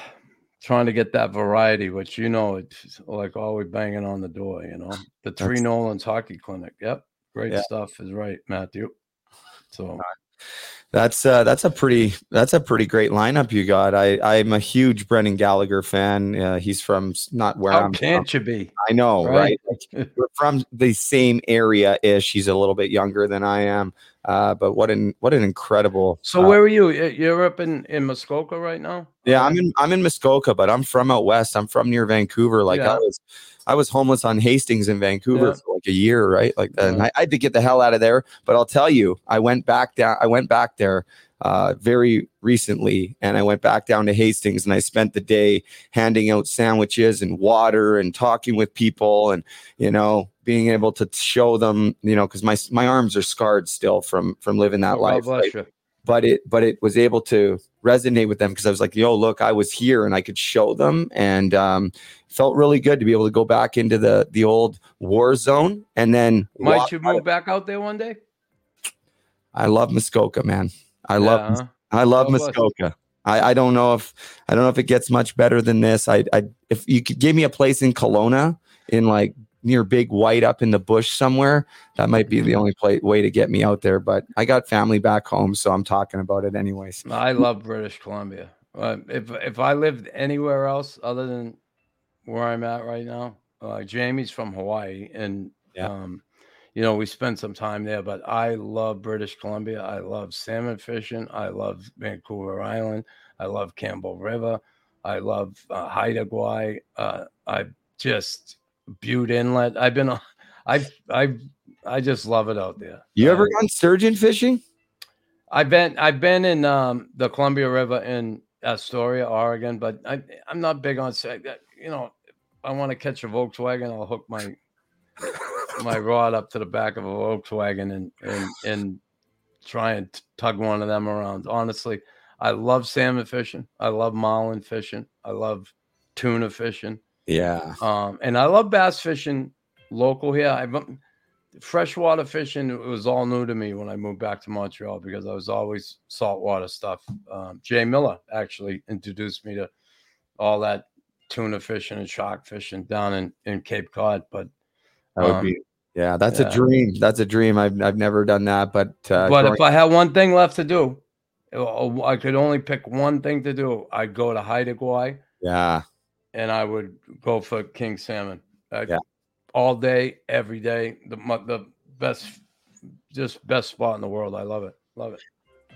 trying to get that variety, which you know, it's like always banging on the door. You know, the Three That's- Nolans Hockey Clinic. Yep, great Yeah. stuff. Is right, Matthew. So That's uh, that's a pretty that's a pretty great lineup you got. I I'm a huge Brendan Gallagher fan. Uh, he's from not where how I'm from. can't you be? I know, right? Right. Like, [laughs] we're from the same area ish. He's a little bit younger than I am. Uh, but what an what an incredible. So uh, where are you? You're up in in Muskoka right now. yeah, I'm in I'm in Muskoka, but I'm from out west. I'm from near Vancouver. Like Yeah. I was I was homeless on Hastings in Vancouver Yeah. for like a year, right? Like that. And I, I had to get the hell out of there. But I'll tell you, I went back down. I went back there uh, very recently, and I went back down to Hastings, and I spent the day handing out sandwiches and water and talking with people, and you know, being able to show them, you know, because my my arms are scarred still from from living that Oh, life. right? But it but it was able to resonate with them because I was like, yo, look, I was here and I could show them, and um, felt really good to be able to go back into the the old war zone and then Might you of- move back out there one day? I love Muskoka, man. I love Yeah, huh? I love you. Muskoka. I, I don't know if I don't know if it gets much better than this. I I if you could give me a place in Kelowna in like near Big White up in the bush somewhere, that might be Mm-hmm. the only play, way to get me out there. But I got family back home, so I'm talking about it anyways. I love British Columbia. Uh, if if I lived anywhere else other than where I'm at right now, uh, Jamie's from Hawaii, and Yeah. um, you know we spent some time there. But I love British Columbia. I love salmon fishing. I love Vancouver Island. I love Campbell River. I love uh, Haida Gwaii. Uh, I just Bute Inlet. I've been. [laughs] I I I just love it out there. You ever Uh, gone sturgeon fishing? I've been I've been in um, the Columbia River in Astoria, Oregon, but I I'm not big on you know. I want to catch a Volkswagen. I'll hook my my rod up to the back of a Volkswagen and and and try and tug one of them around. Honestly, I love salmon fishing. I love marlin fishing. I love tuna fishing. Yeah. Um, and I love bass fishing local here. I've freshwater fishing it was all new to me when I moved back to Montreal because I was always saltwater stuff. Um, Jay Miller actually introduced me to all that tuna fishing and shark fishing down in, in Cape Cod. But That would um, be yeah, that's yeah. a dream. That's a dream. I've I've never done that, but uh but growing- if I had one thing left to do, uh, I could only pick one thing to do. I'd go to Haida Gwaii yeah, and I would go for king salmon. I- Yeah. All day, every day. The the best, just best spot in the world. I love it. Love it.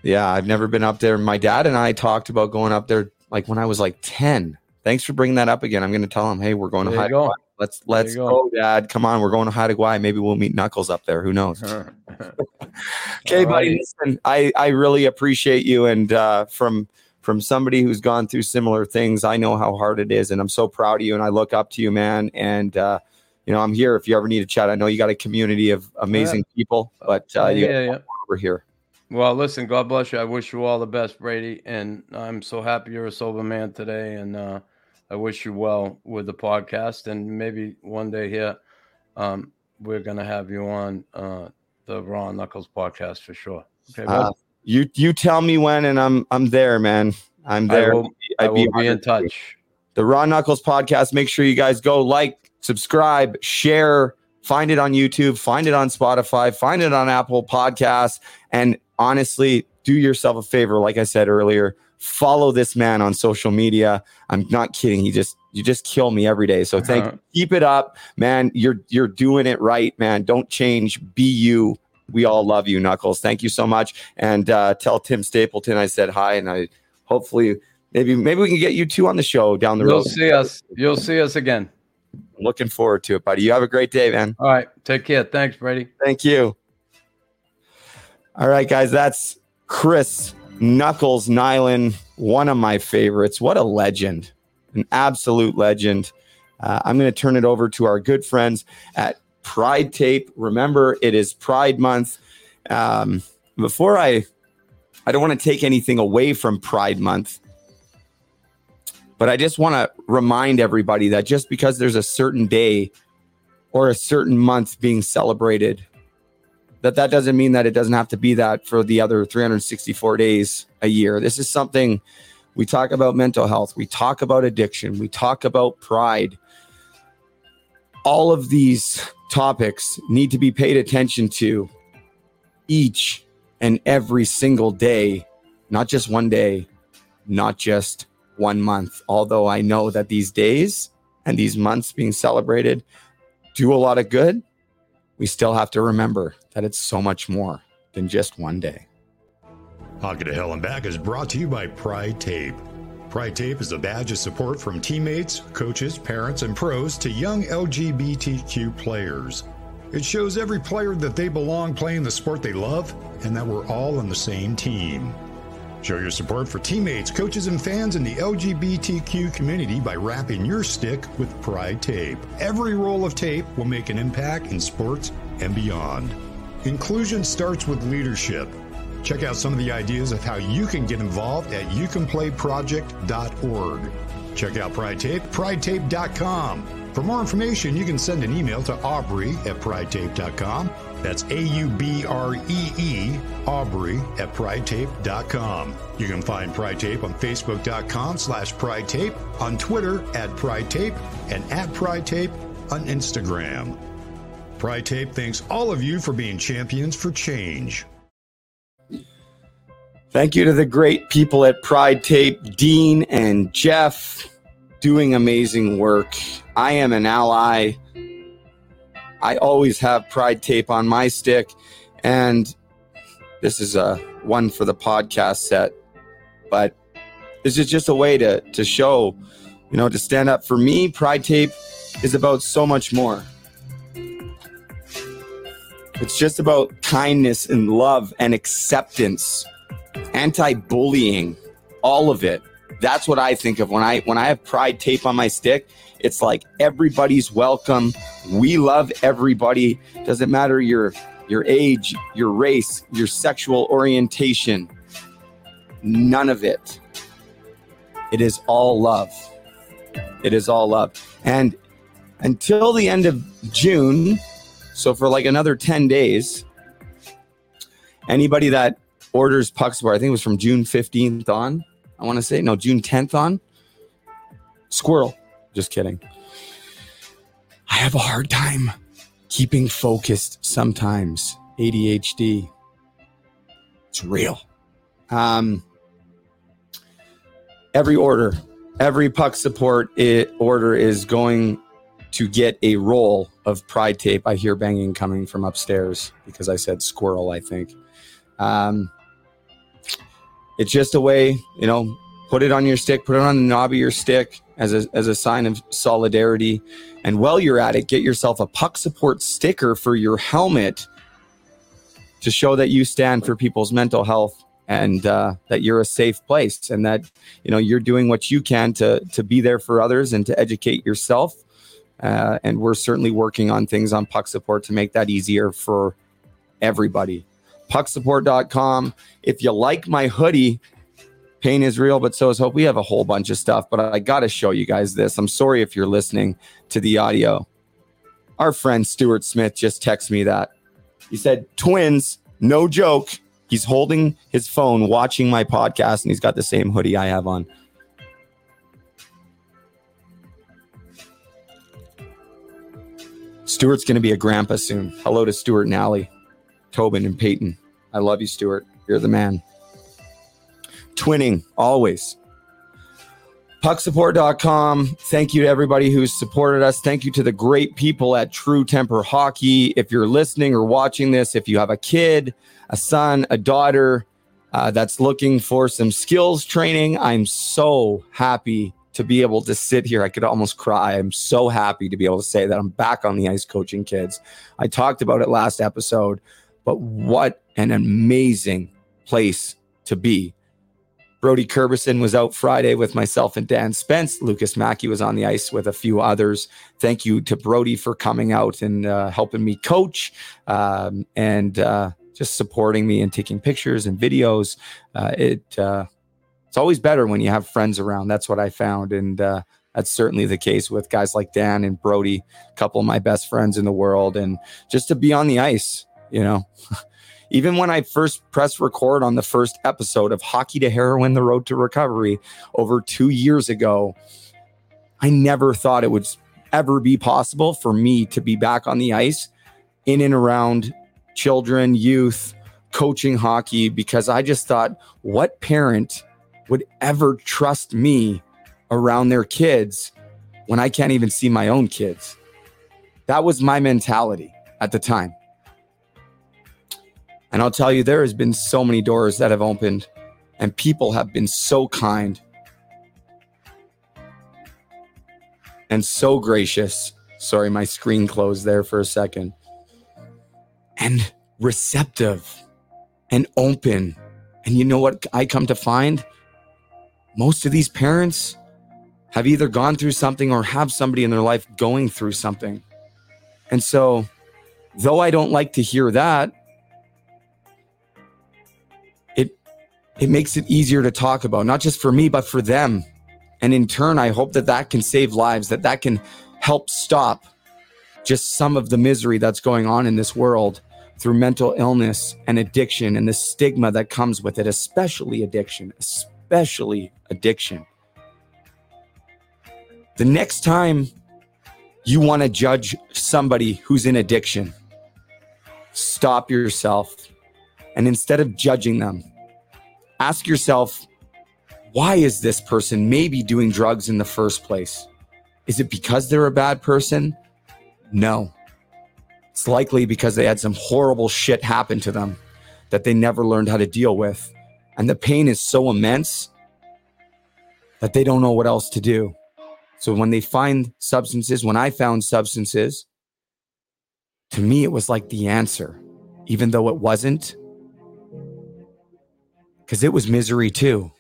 yeah, I've never been up there. My dad and I talked about going up there like when I was like 10. Thanks for bringing that up again. I'm going to tell him, "Hey, we're going to There you Haida go. Gwaii. Let's let's go. go. Dad. Come on, we're going to Haida Gwaii. Maybe we'll meet Knuckles up there. Who knows?" [laughs] [laughs] Okay, buddy. Listen, I I really appreciate you, and uh, from from somebody who's gone through similar things, I know how hard it is, and I'm so proud of you, and I look up to you, man. And uh, you know, I'm here if you ever need a chat. I know you got a community of amazing people, but uh, you yeah, yeah. over here. Well, listen. God bless you. I wish you all the best, Brady. And I'm so happy you're a sober man today. And uh, I wish you well with the podcast. And maybe one day here, um, we're gonna have you on uh, the Raw Knuckles podcast for sure. Okay. Uh, you you tell me when, and I'm I'm there, man. I'm I there. will, I will be in touch. the Raw Knuckles podcast. Make sure you guys go like, subscribe, share, find it on YouTube, find it on Spotify, find it on Apple Podcasts. And honestly, do yourself a favor. Like I said earlier, follow this man on social media. I'm not kidding. He just you just kill me every day. So thank Uh-huh. keep it up, man. You're you're doing it right, man. Don't change. Be you. We all love you, Knuckles. Thank you so much. And uh, tell Tim Stapleton I said hi, and I hopefully maybe maybe we can get you two on the show down the You'll road. see us. You'll see us again. Looking forward to it, buddy. You have a great day, man. All right. Take care. Thanks, Brady. Thank you. All right, guys, that's Chris Knuckles Nilan, one of my favorites. What a legend, an absolute legend. Uh, I'm going to turn it over to our good friends at Pride Tape. Remember, it is Pride Month. Um, before I, I don't want to take anything away from Pride Month, but I just want to remind everybody that just because there's a certain day or a certain month being celebrated that that doesn't mean that it doesn't have to be that for the other 364 days a year this is something we talk about mental health we talk about addiction we talk about pride all of these topics need to be paid attention to each and every single day not just one day not just one month although i know that these days and these months being celebrated do a lot of good we still have to remember that it's so much more than just one day. Hockey to Hell and Back is brought to you by Pride Tape. Pride Tape is a badge of support from teammates, coaches, parents, and pros to young LGBTQ players. It shows every player that they belong playing the sport they love and that we're all on the same team. Show your support for teammates, coaches, and fans in the LGBTQ community by wrapping your stick with Pride Tape. Every roll of tape will make an impact in sports and beyond. Inclusion starts with leadership. Check out some of the ideas of how you can get involved at youcanplayproject.org. Check out Pride Tape, pridetape.com. For more information, you can send an email to Aubree at pridetape.com. That's A U B R E E, Aubree at pridetape.com. You can find Pride Tape on Facebook.com slash Pride Tape, on Twitter at Pride Tape, and at Pride Tape on Instagram. Pride Tape thanks all of you for being champions for change. Thank you to the great people at Pride Tape, Dean and Jeff, doing amazing work. I am an ally. I always have Pride Tape on my stick, and this is a one for the podcast set. But this is just a way to to show, you know, to stand up for me. Pride Tape is about so much more. It's just about kindness and love and acceptance anti-bullying all of it. That's what i think of when i when i have pride tape on my stick it's like everybody's welcome. We love everybody. Doesn't matter your your age your race your sexual orientation. None of it. It is all love. It is all love. And until the end of june so for like another 10 days anybody that orders pucks support. I think it was from June 15th on. I want to say no, June 10th on. Squirrel. Just kidding. I have a hard time keeping focused sometimes. ADHD. It's real. Um, every order, every puck support it, order is going to get a roll of pride tape. I hear banging coming from upstairs because I said squirrel, I think. Um, it's just a way, you know, put it on your stick, put it on the knob of your stick as a, as a sign of solidarity. And while you're at it, get yourself a puck support sticker for your helmet to show that you stand for people's mental health and uh, that you're a safe place and that you know you're doing what you can to to be there for others and to educate yourself. Uh, and we're certainly working on things on puck support to make that easier for everybody pucksupport.com. If you like my hoodie, pain is real, but so is hope. We have a whole bunch of stuff, but I got to show you guys this. I'm sorry if you're listening to the audio. Our friend Stuart Smith just texted me that. He said, Twins, no joke. He's holding his phone, watching my podcast, and he's got the same hoodie I have on. Stuart's going to be a grandpa soon. Hello to Stuart and Allie. Tobin and Peyton. I love you, Stuart. You're the man. Twinning, always. Pucksupport.com. Thank you to everybody who's supported us. Thank you to the great people at True Temper Hockey. If you're listening or watching this, if you have a kid, a son, a daughter uh, that's looking for some skills training, I'm so happy to be able to sit here. I could almost cry. I'm so happy to be able to say that I'm back on the ice coaching kids. I talked about it last episode, but what an amazing place to be. Brody Kerberson was out Friday with myself and Dan Spence. Lucas Mackey was on the ice with a few others. Thank you to Brody for coming out and uh, helping me coach um, and uh, just supporting me and taking pictures and videos. Uh, it uh, it's always better when you have friends around. That's what I found, and uh, that's certainly the case with guys like Dan and Brody, a couple of my best friends in the world, and just to be on the ice, you know. [laughs] Even when I first pressed record on the first episode of Hockey to Heroin, The Road to Recovery over two years ago, I never thought it would ever be possible for me to be back on the ice in and around children, youth, coaching hockey, because I just thought, what parent would ever trust me around their kids when I can't even see my own kids? That was my mentality at the time. And I'll tell you, there has been so many doors that have opened, and people have been so kind and so gracious. Sorry, my screen closed there for a second. And receptive and open. And you know what I come to find? Most of these parents have either gone through something or have somebody in their life going through something. And so, though I don't like to hear that, it makes it easier to talk about, not just for me, but for them. And in turn, I hope that that can save lives, that that can help stop just some of the misery that's going on in this world through mental illness and addiction and the stigma that comes with it, especially addiction, especially addiction. The next time you want to judge somebody who's in addiction, stop yourself. And instead of judging them, ask yourself why is this person maybe doing drugs in the first place? Is it because they're a bad person? No. It's likely because they had some horrible shit happen to them that they never learned how to deal with. And the pain is so immense that they don't know what else to do. So when they find substances, when I found substances, to me, it was like the answer, even though it wasn't because it was misery too.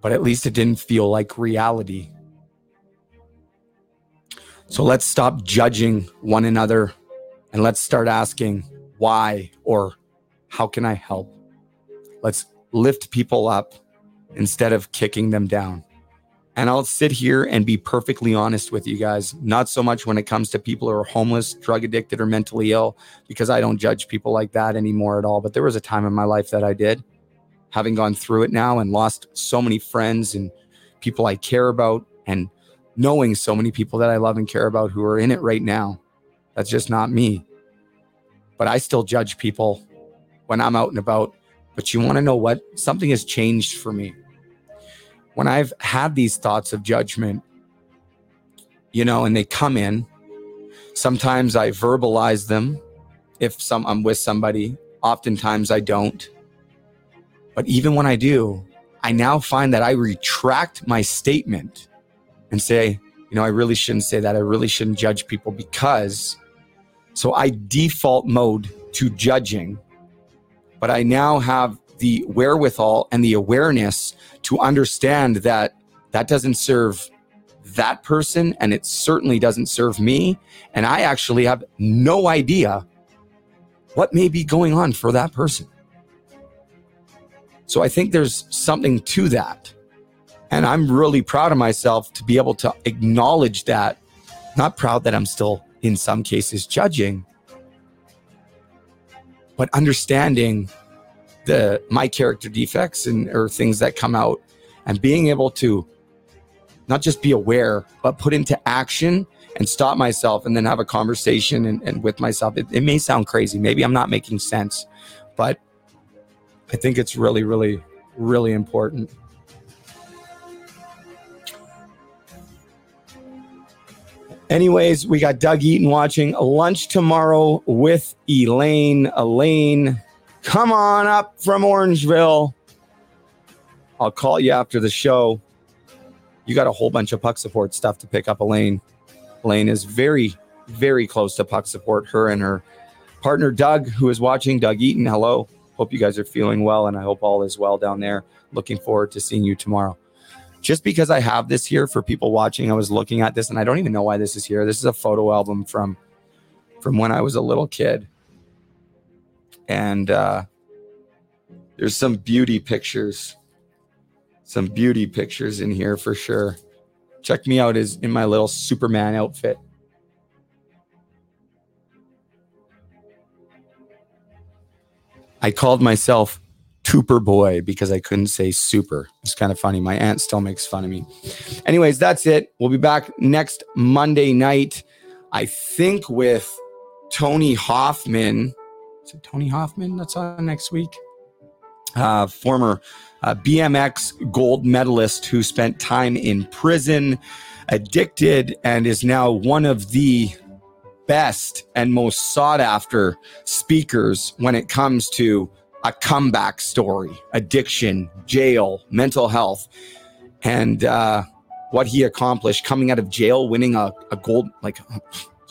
But at least it didn't feel like reality. So let's stop judging one another and let's start asking why or how can I help? Let's lift people up instead of kicking them down. And I'll sit here and be perfectly honest with you guys, not so much when it comes to people who are homeless, drug addicted, or mentally ill, because I don't judge people like that anymore at all. But there was a time in my life that I did, having gone through it now and lost so many friends and people I care about, and knowing so many people that I love and care about who are in it right now. That's just not me. But I still judge people when I'm out and about. But you want to know what? Something has changed for me when I've had these thoughts of judgment, you know, and they come in, sometimes I verbalize them if some I'm with somebody, oftentimes I don't. But even when I do, I now find that I retract my statement and say, you know, I really shouldn't say that. I really shouldn't judge people because so I default mode to judging, but I now have the wherewithal and the awareness to understand that that doesn't serve that person and it certainly doesn't serve me. And I actually have no idea what may be going on for that person. So I think there's something to that. And I'm really proud of myself to be able to acknowledge that. Not proud that I'm still, in some cases, judging, but understanding the my character defects and or things that come out and being able to not just be aware, but put into action and stop myself and then have a conversation and, and with myself. It, it may sound crazy. Maybe I'm not making sense, but I think it's really, really, really important. Anyways, we got Doug Eaton watching lunch tomorrow with Elaine. Elaine, come on up from Orangeville. I'll call you after the show. You got a whole bunch of puck support stuff to pick up, Elaine. Elaine is very, very close to puck support. Her and her partner, Doug, who is watching, Doug Eaton. Hello. Hope you guys are feeling well, and I hope all is well down there. Looking forward to seeing you tomorrow just because I have this here for people watching, I was looking at this and I don't even know why this is here. This is a photo album from from when I was a little kid. And uh there's some beauty pictures. Some beauty pictures in here for sure. Check me out as in my little Superman outfit. I called myself Tooper Boy because I couldn't say super. It's kind of funny. My aunt still makes fun of me. Anyways, that's it. We'll be back next Monday night, I think, with Tony Hoffman. Is it Tony Hoffman that's on next week? Uh, former uh, BMX gold medalist who spent time in prison, addicted, and is now one of the best and most sought after speakers when it comes to a comeback story, addiction, jail, mental health, and uh, what he accomplished coming out of jail, winning a, a gold, like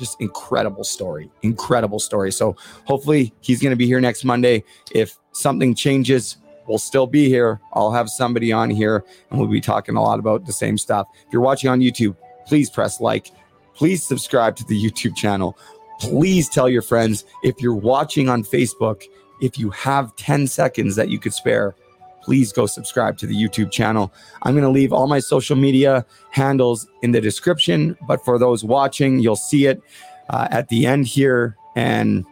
just incredible story, incredible story. So hopefully he's going to be here next Monday. If something changes, we'll still be here. I'll have somebody on here and we'll be talking a lot about the same stuff. If you're watching on YouTube, please press like. Please subscribe to the YouTube channel. Please tell your friends. If you're watching on Facebook, if you have 10 seconds that you could spare, please go subscribe to the YouTube channel. I'm going to leave all my social media handles in the description, but for those watching, you'll see it uh, at the end here. And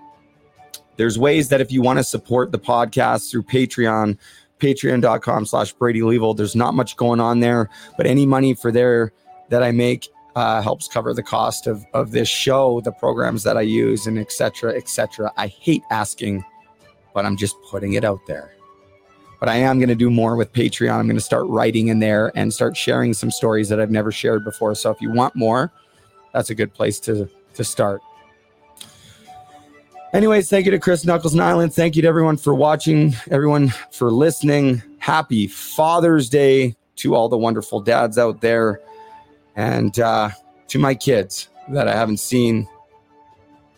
there's ways that if you want to support the podcast through Patreon, patreon.com slash Brady Leavold, there's not much going on there, but any money for there that I make uh, helps cover the cost of, of this show, the programs that I use, and etc. etc. I hate asking but I'm just putting it out there. But I am going to do more with Patreon. I'm going to start writing in there and start sharing some stories that I've never shared before. So if you want more, that's a good place to to start. Anyways, thank you to Chris Knuckles and Nilan. Thank you to everyone for watching, everyone for listening. Happy Father's Day to all the wonderful dads out there, and uh, to my kids that I haven't seen.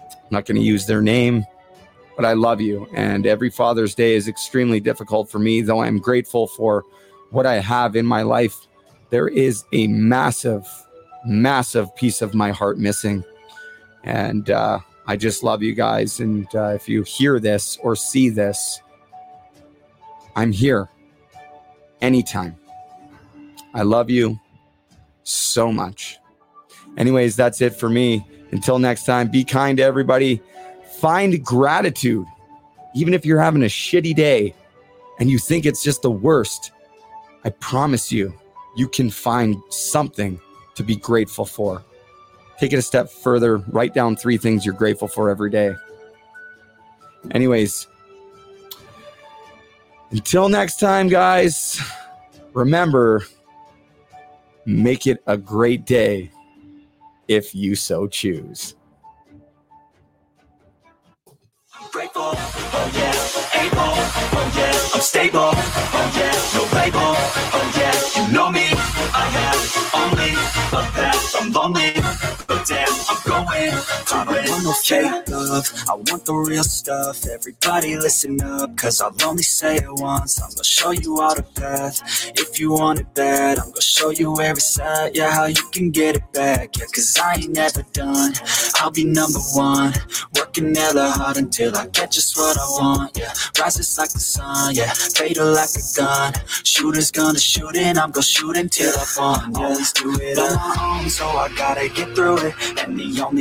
I'm not going to use their name but I love you. And every Father's Day is extremely difficult for me, though I'm grateful for what I have in my life. There is a massive, massive piece of my heart missing. And uh, I just love you guys. And uh, if you hear this or see this, I'm here anytime. I love you so much. Anyways, that's it for me. Until next time, be kind to everybody Find gratitude. Even if you're having a shitty day and you think it's just the worst, I promise you, you can find something to be grateful for. Take it a step further, write down three things you're grateful for every day. Anyways, until next time, guys, remember make it a great day if you so choose. Grateful. Oh yeah, able. Oh yeah, I'm stable. Oh yeah, no label. Oh yeah, you know me. I have only a path. I'm lonely but damn, I'm I don't want no fake love, I want the real stuff. Everybody listen up, cause I'll only say it once. I'm gonna show you all the path. If you want it bad, I'm gonna show you every side. Yeah, how you can get it back. Yeah, cause I ain't never done. I'll be number one. Working hella hard until I get just what I want. Yeah, rises like the sun. Yeah, fatal like a gun. Shooters gonna shoot and I'm gonna shoot until I fall. Yeah, let's do it on my own so I gotta get through it. And the only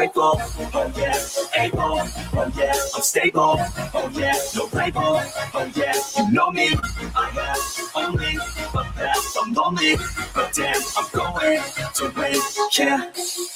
Grateful, oh yeah, able, oh yeah, I'm stable, oh yeah, no label, oh yeah, you know me, I have only a path, I'm lonely, but damn, I'm going to win, yeah.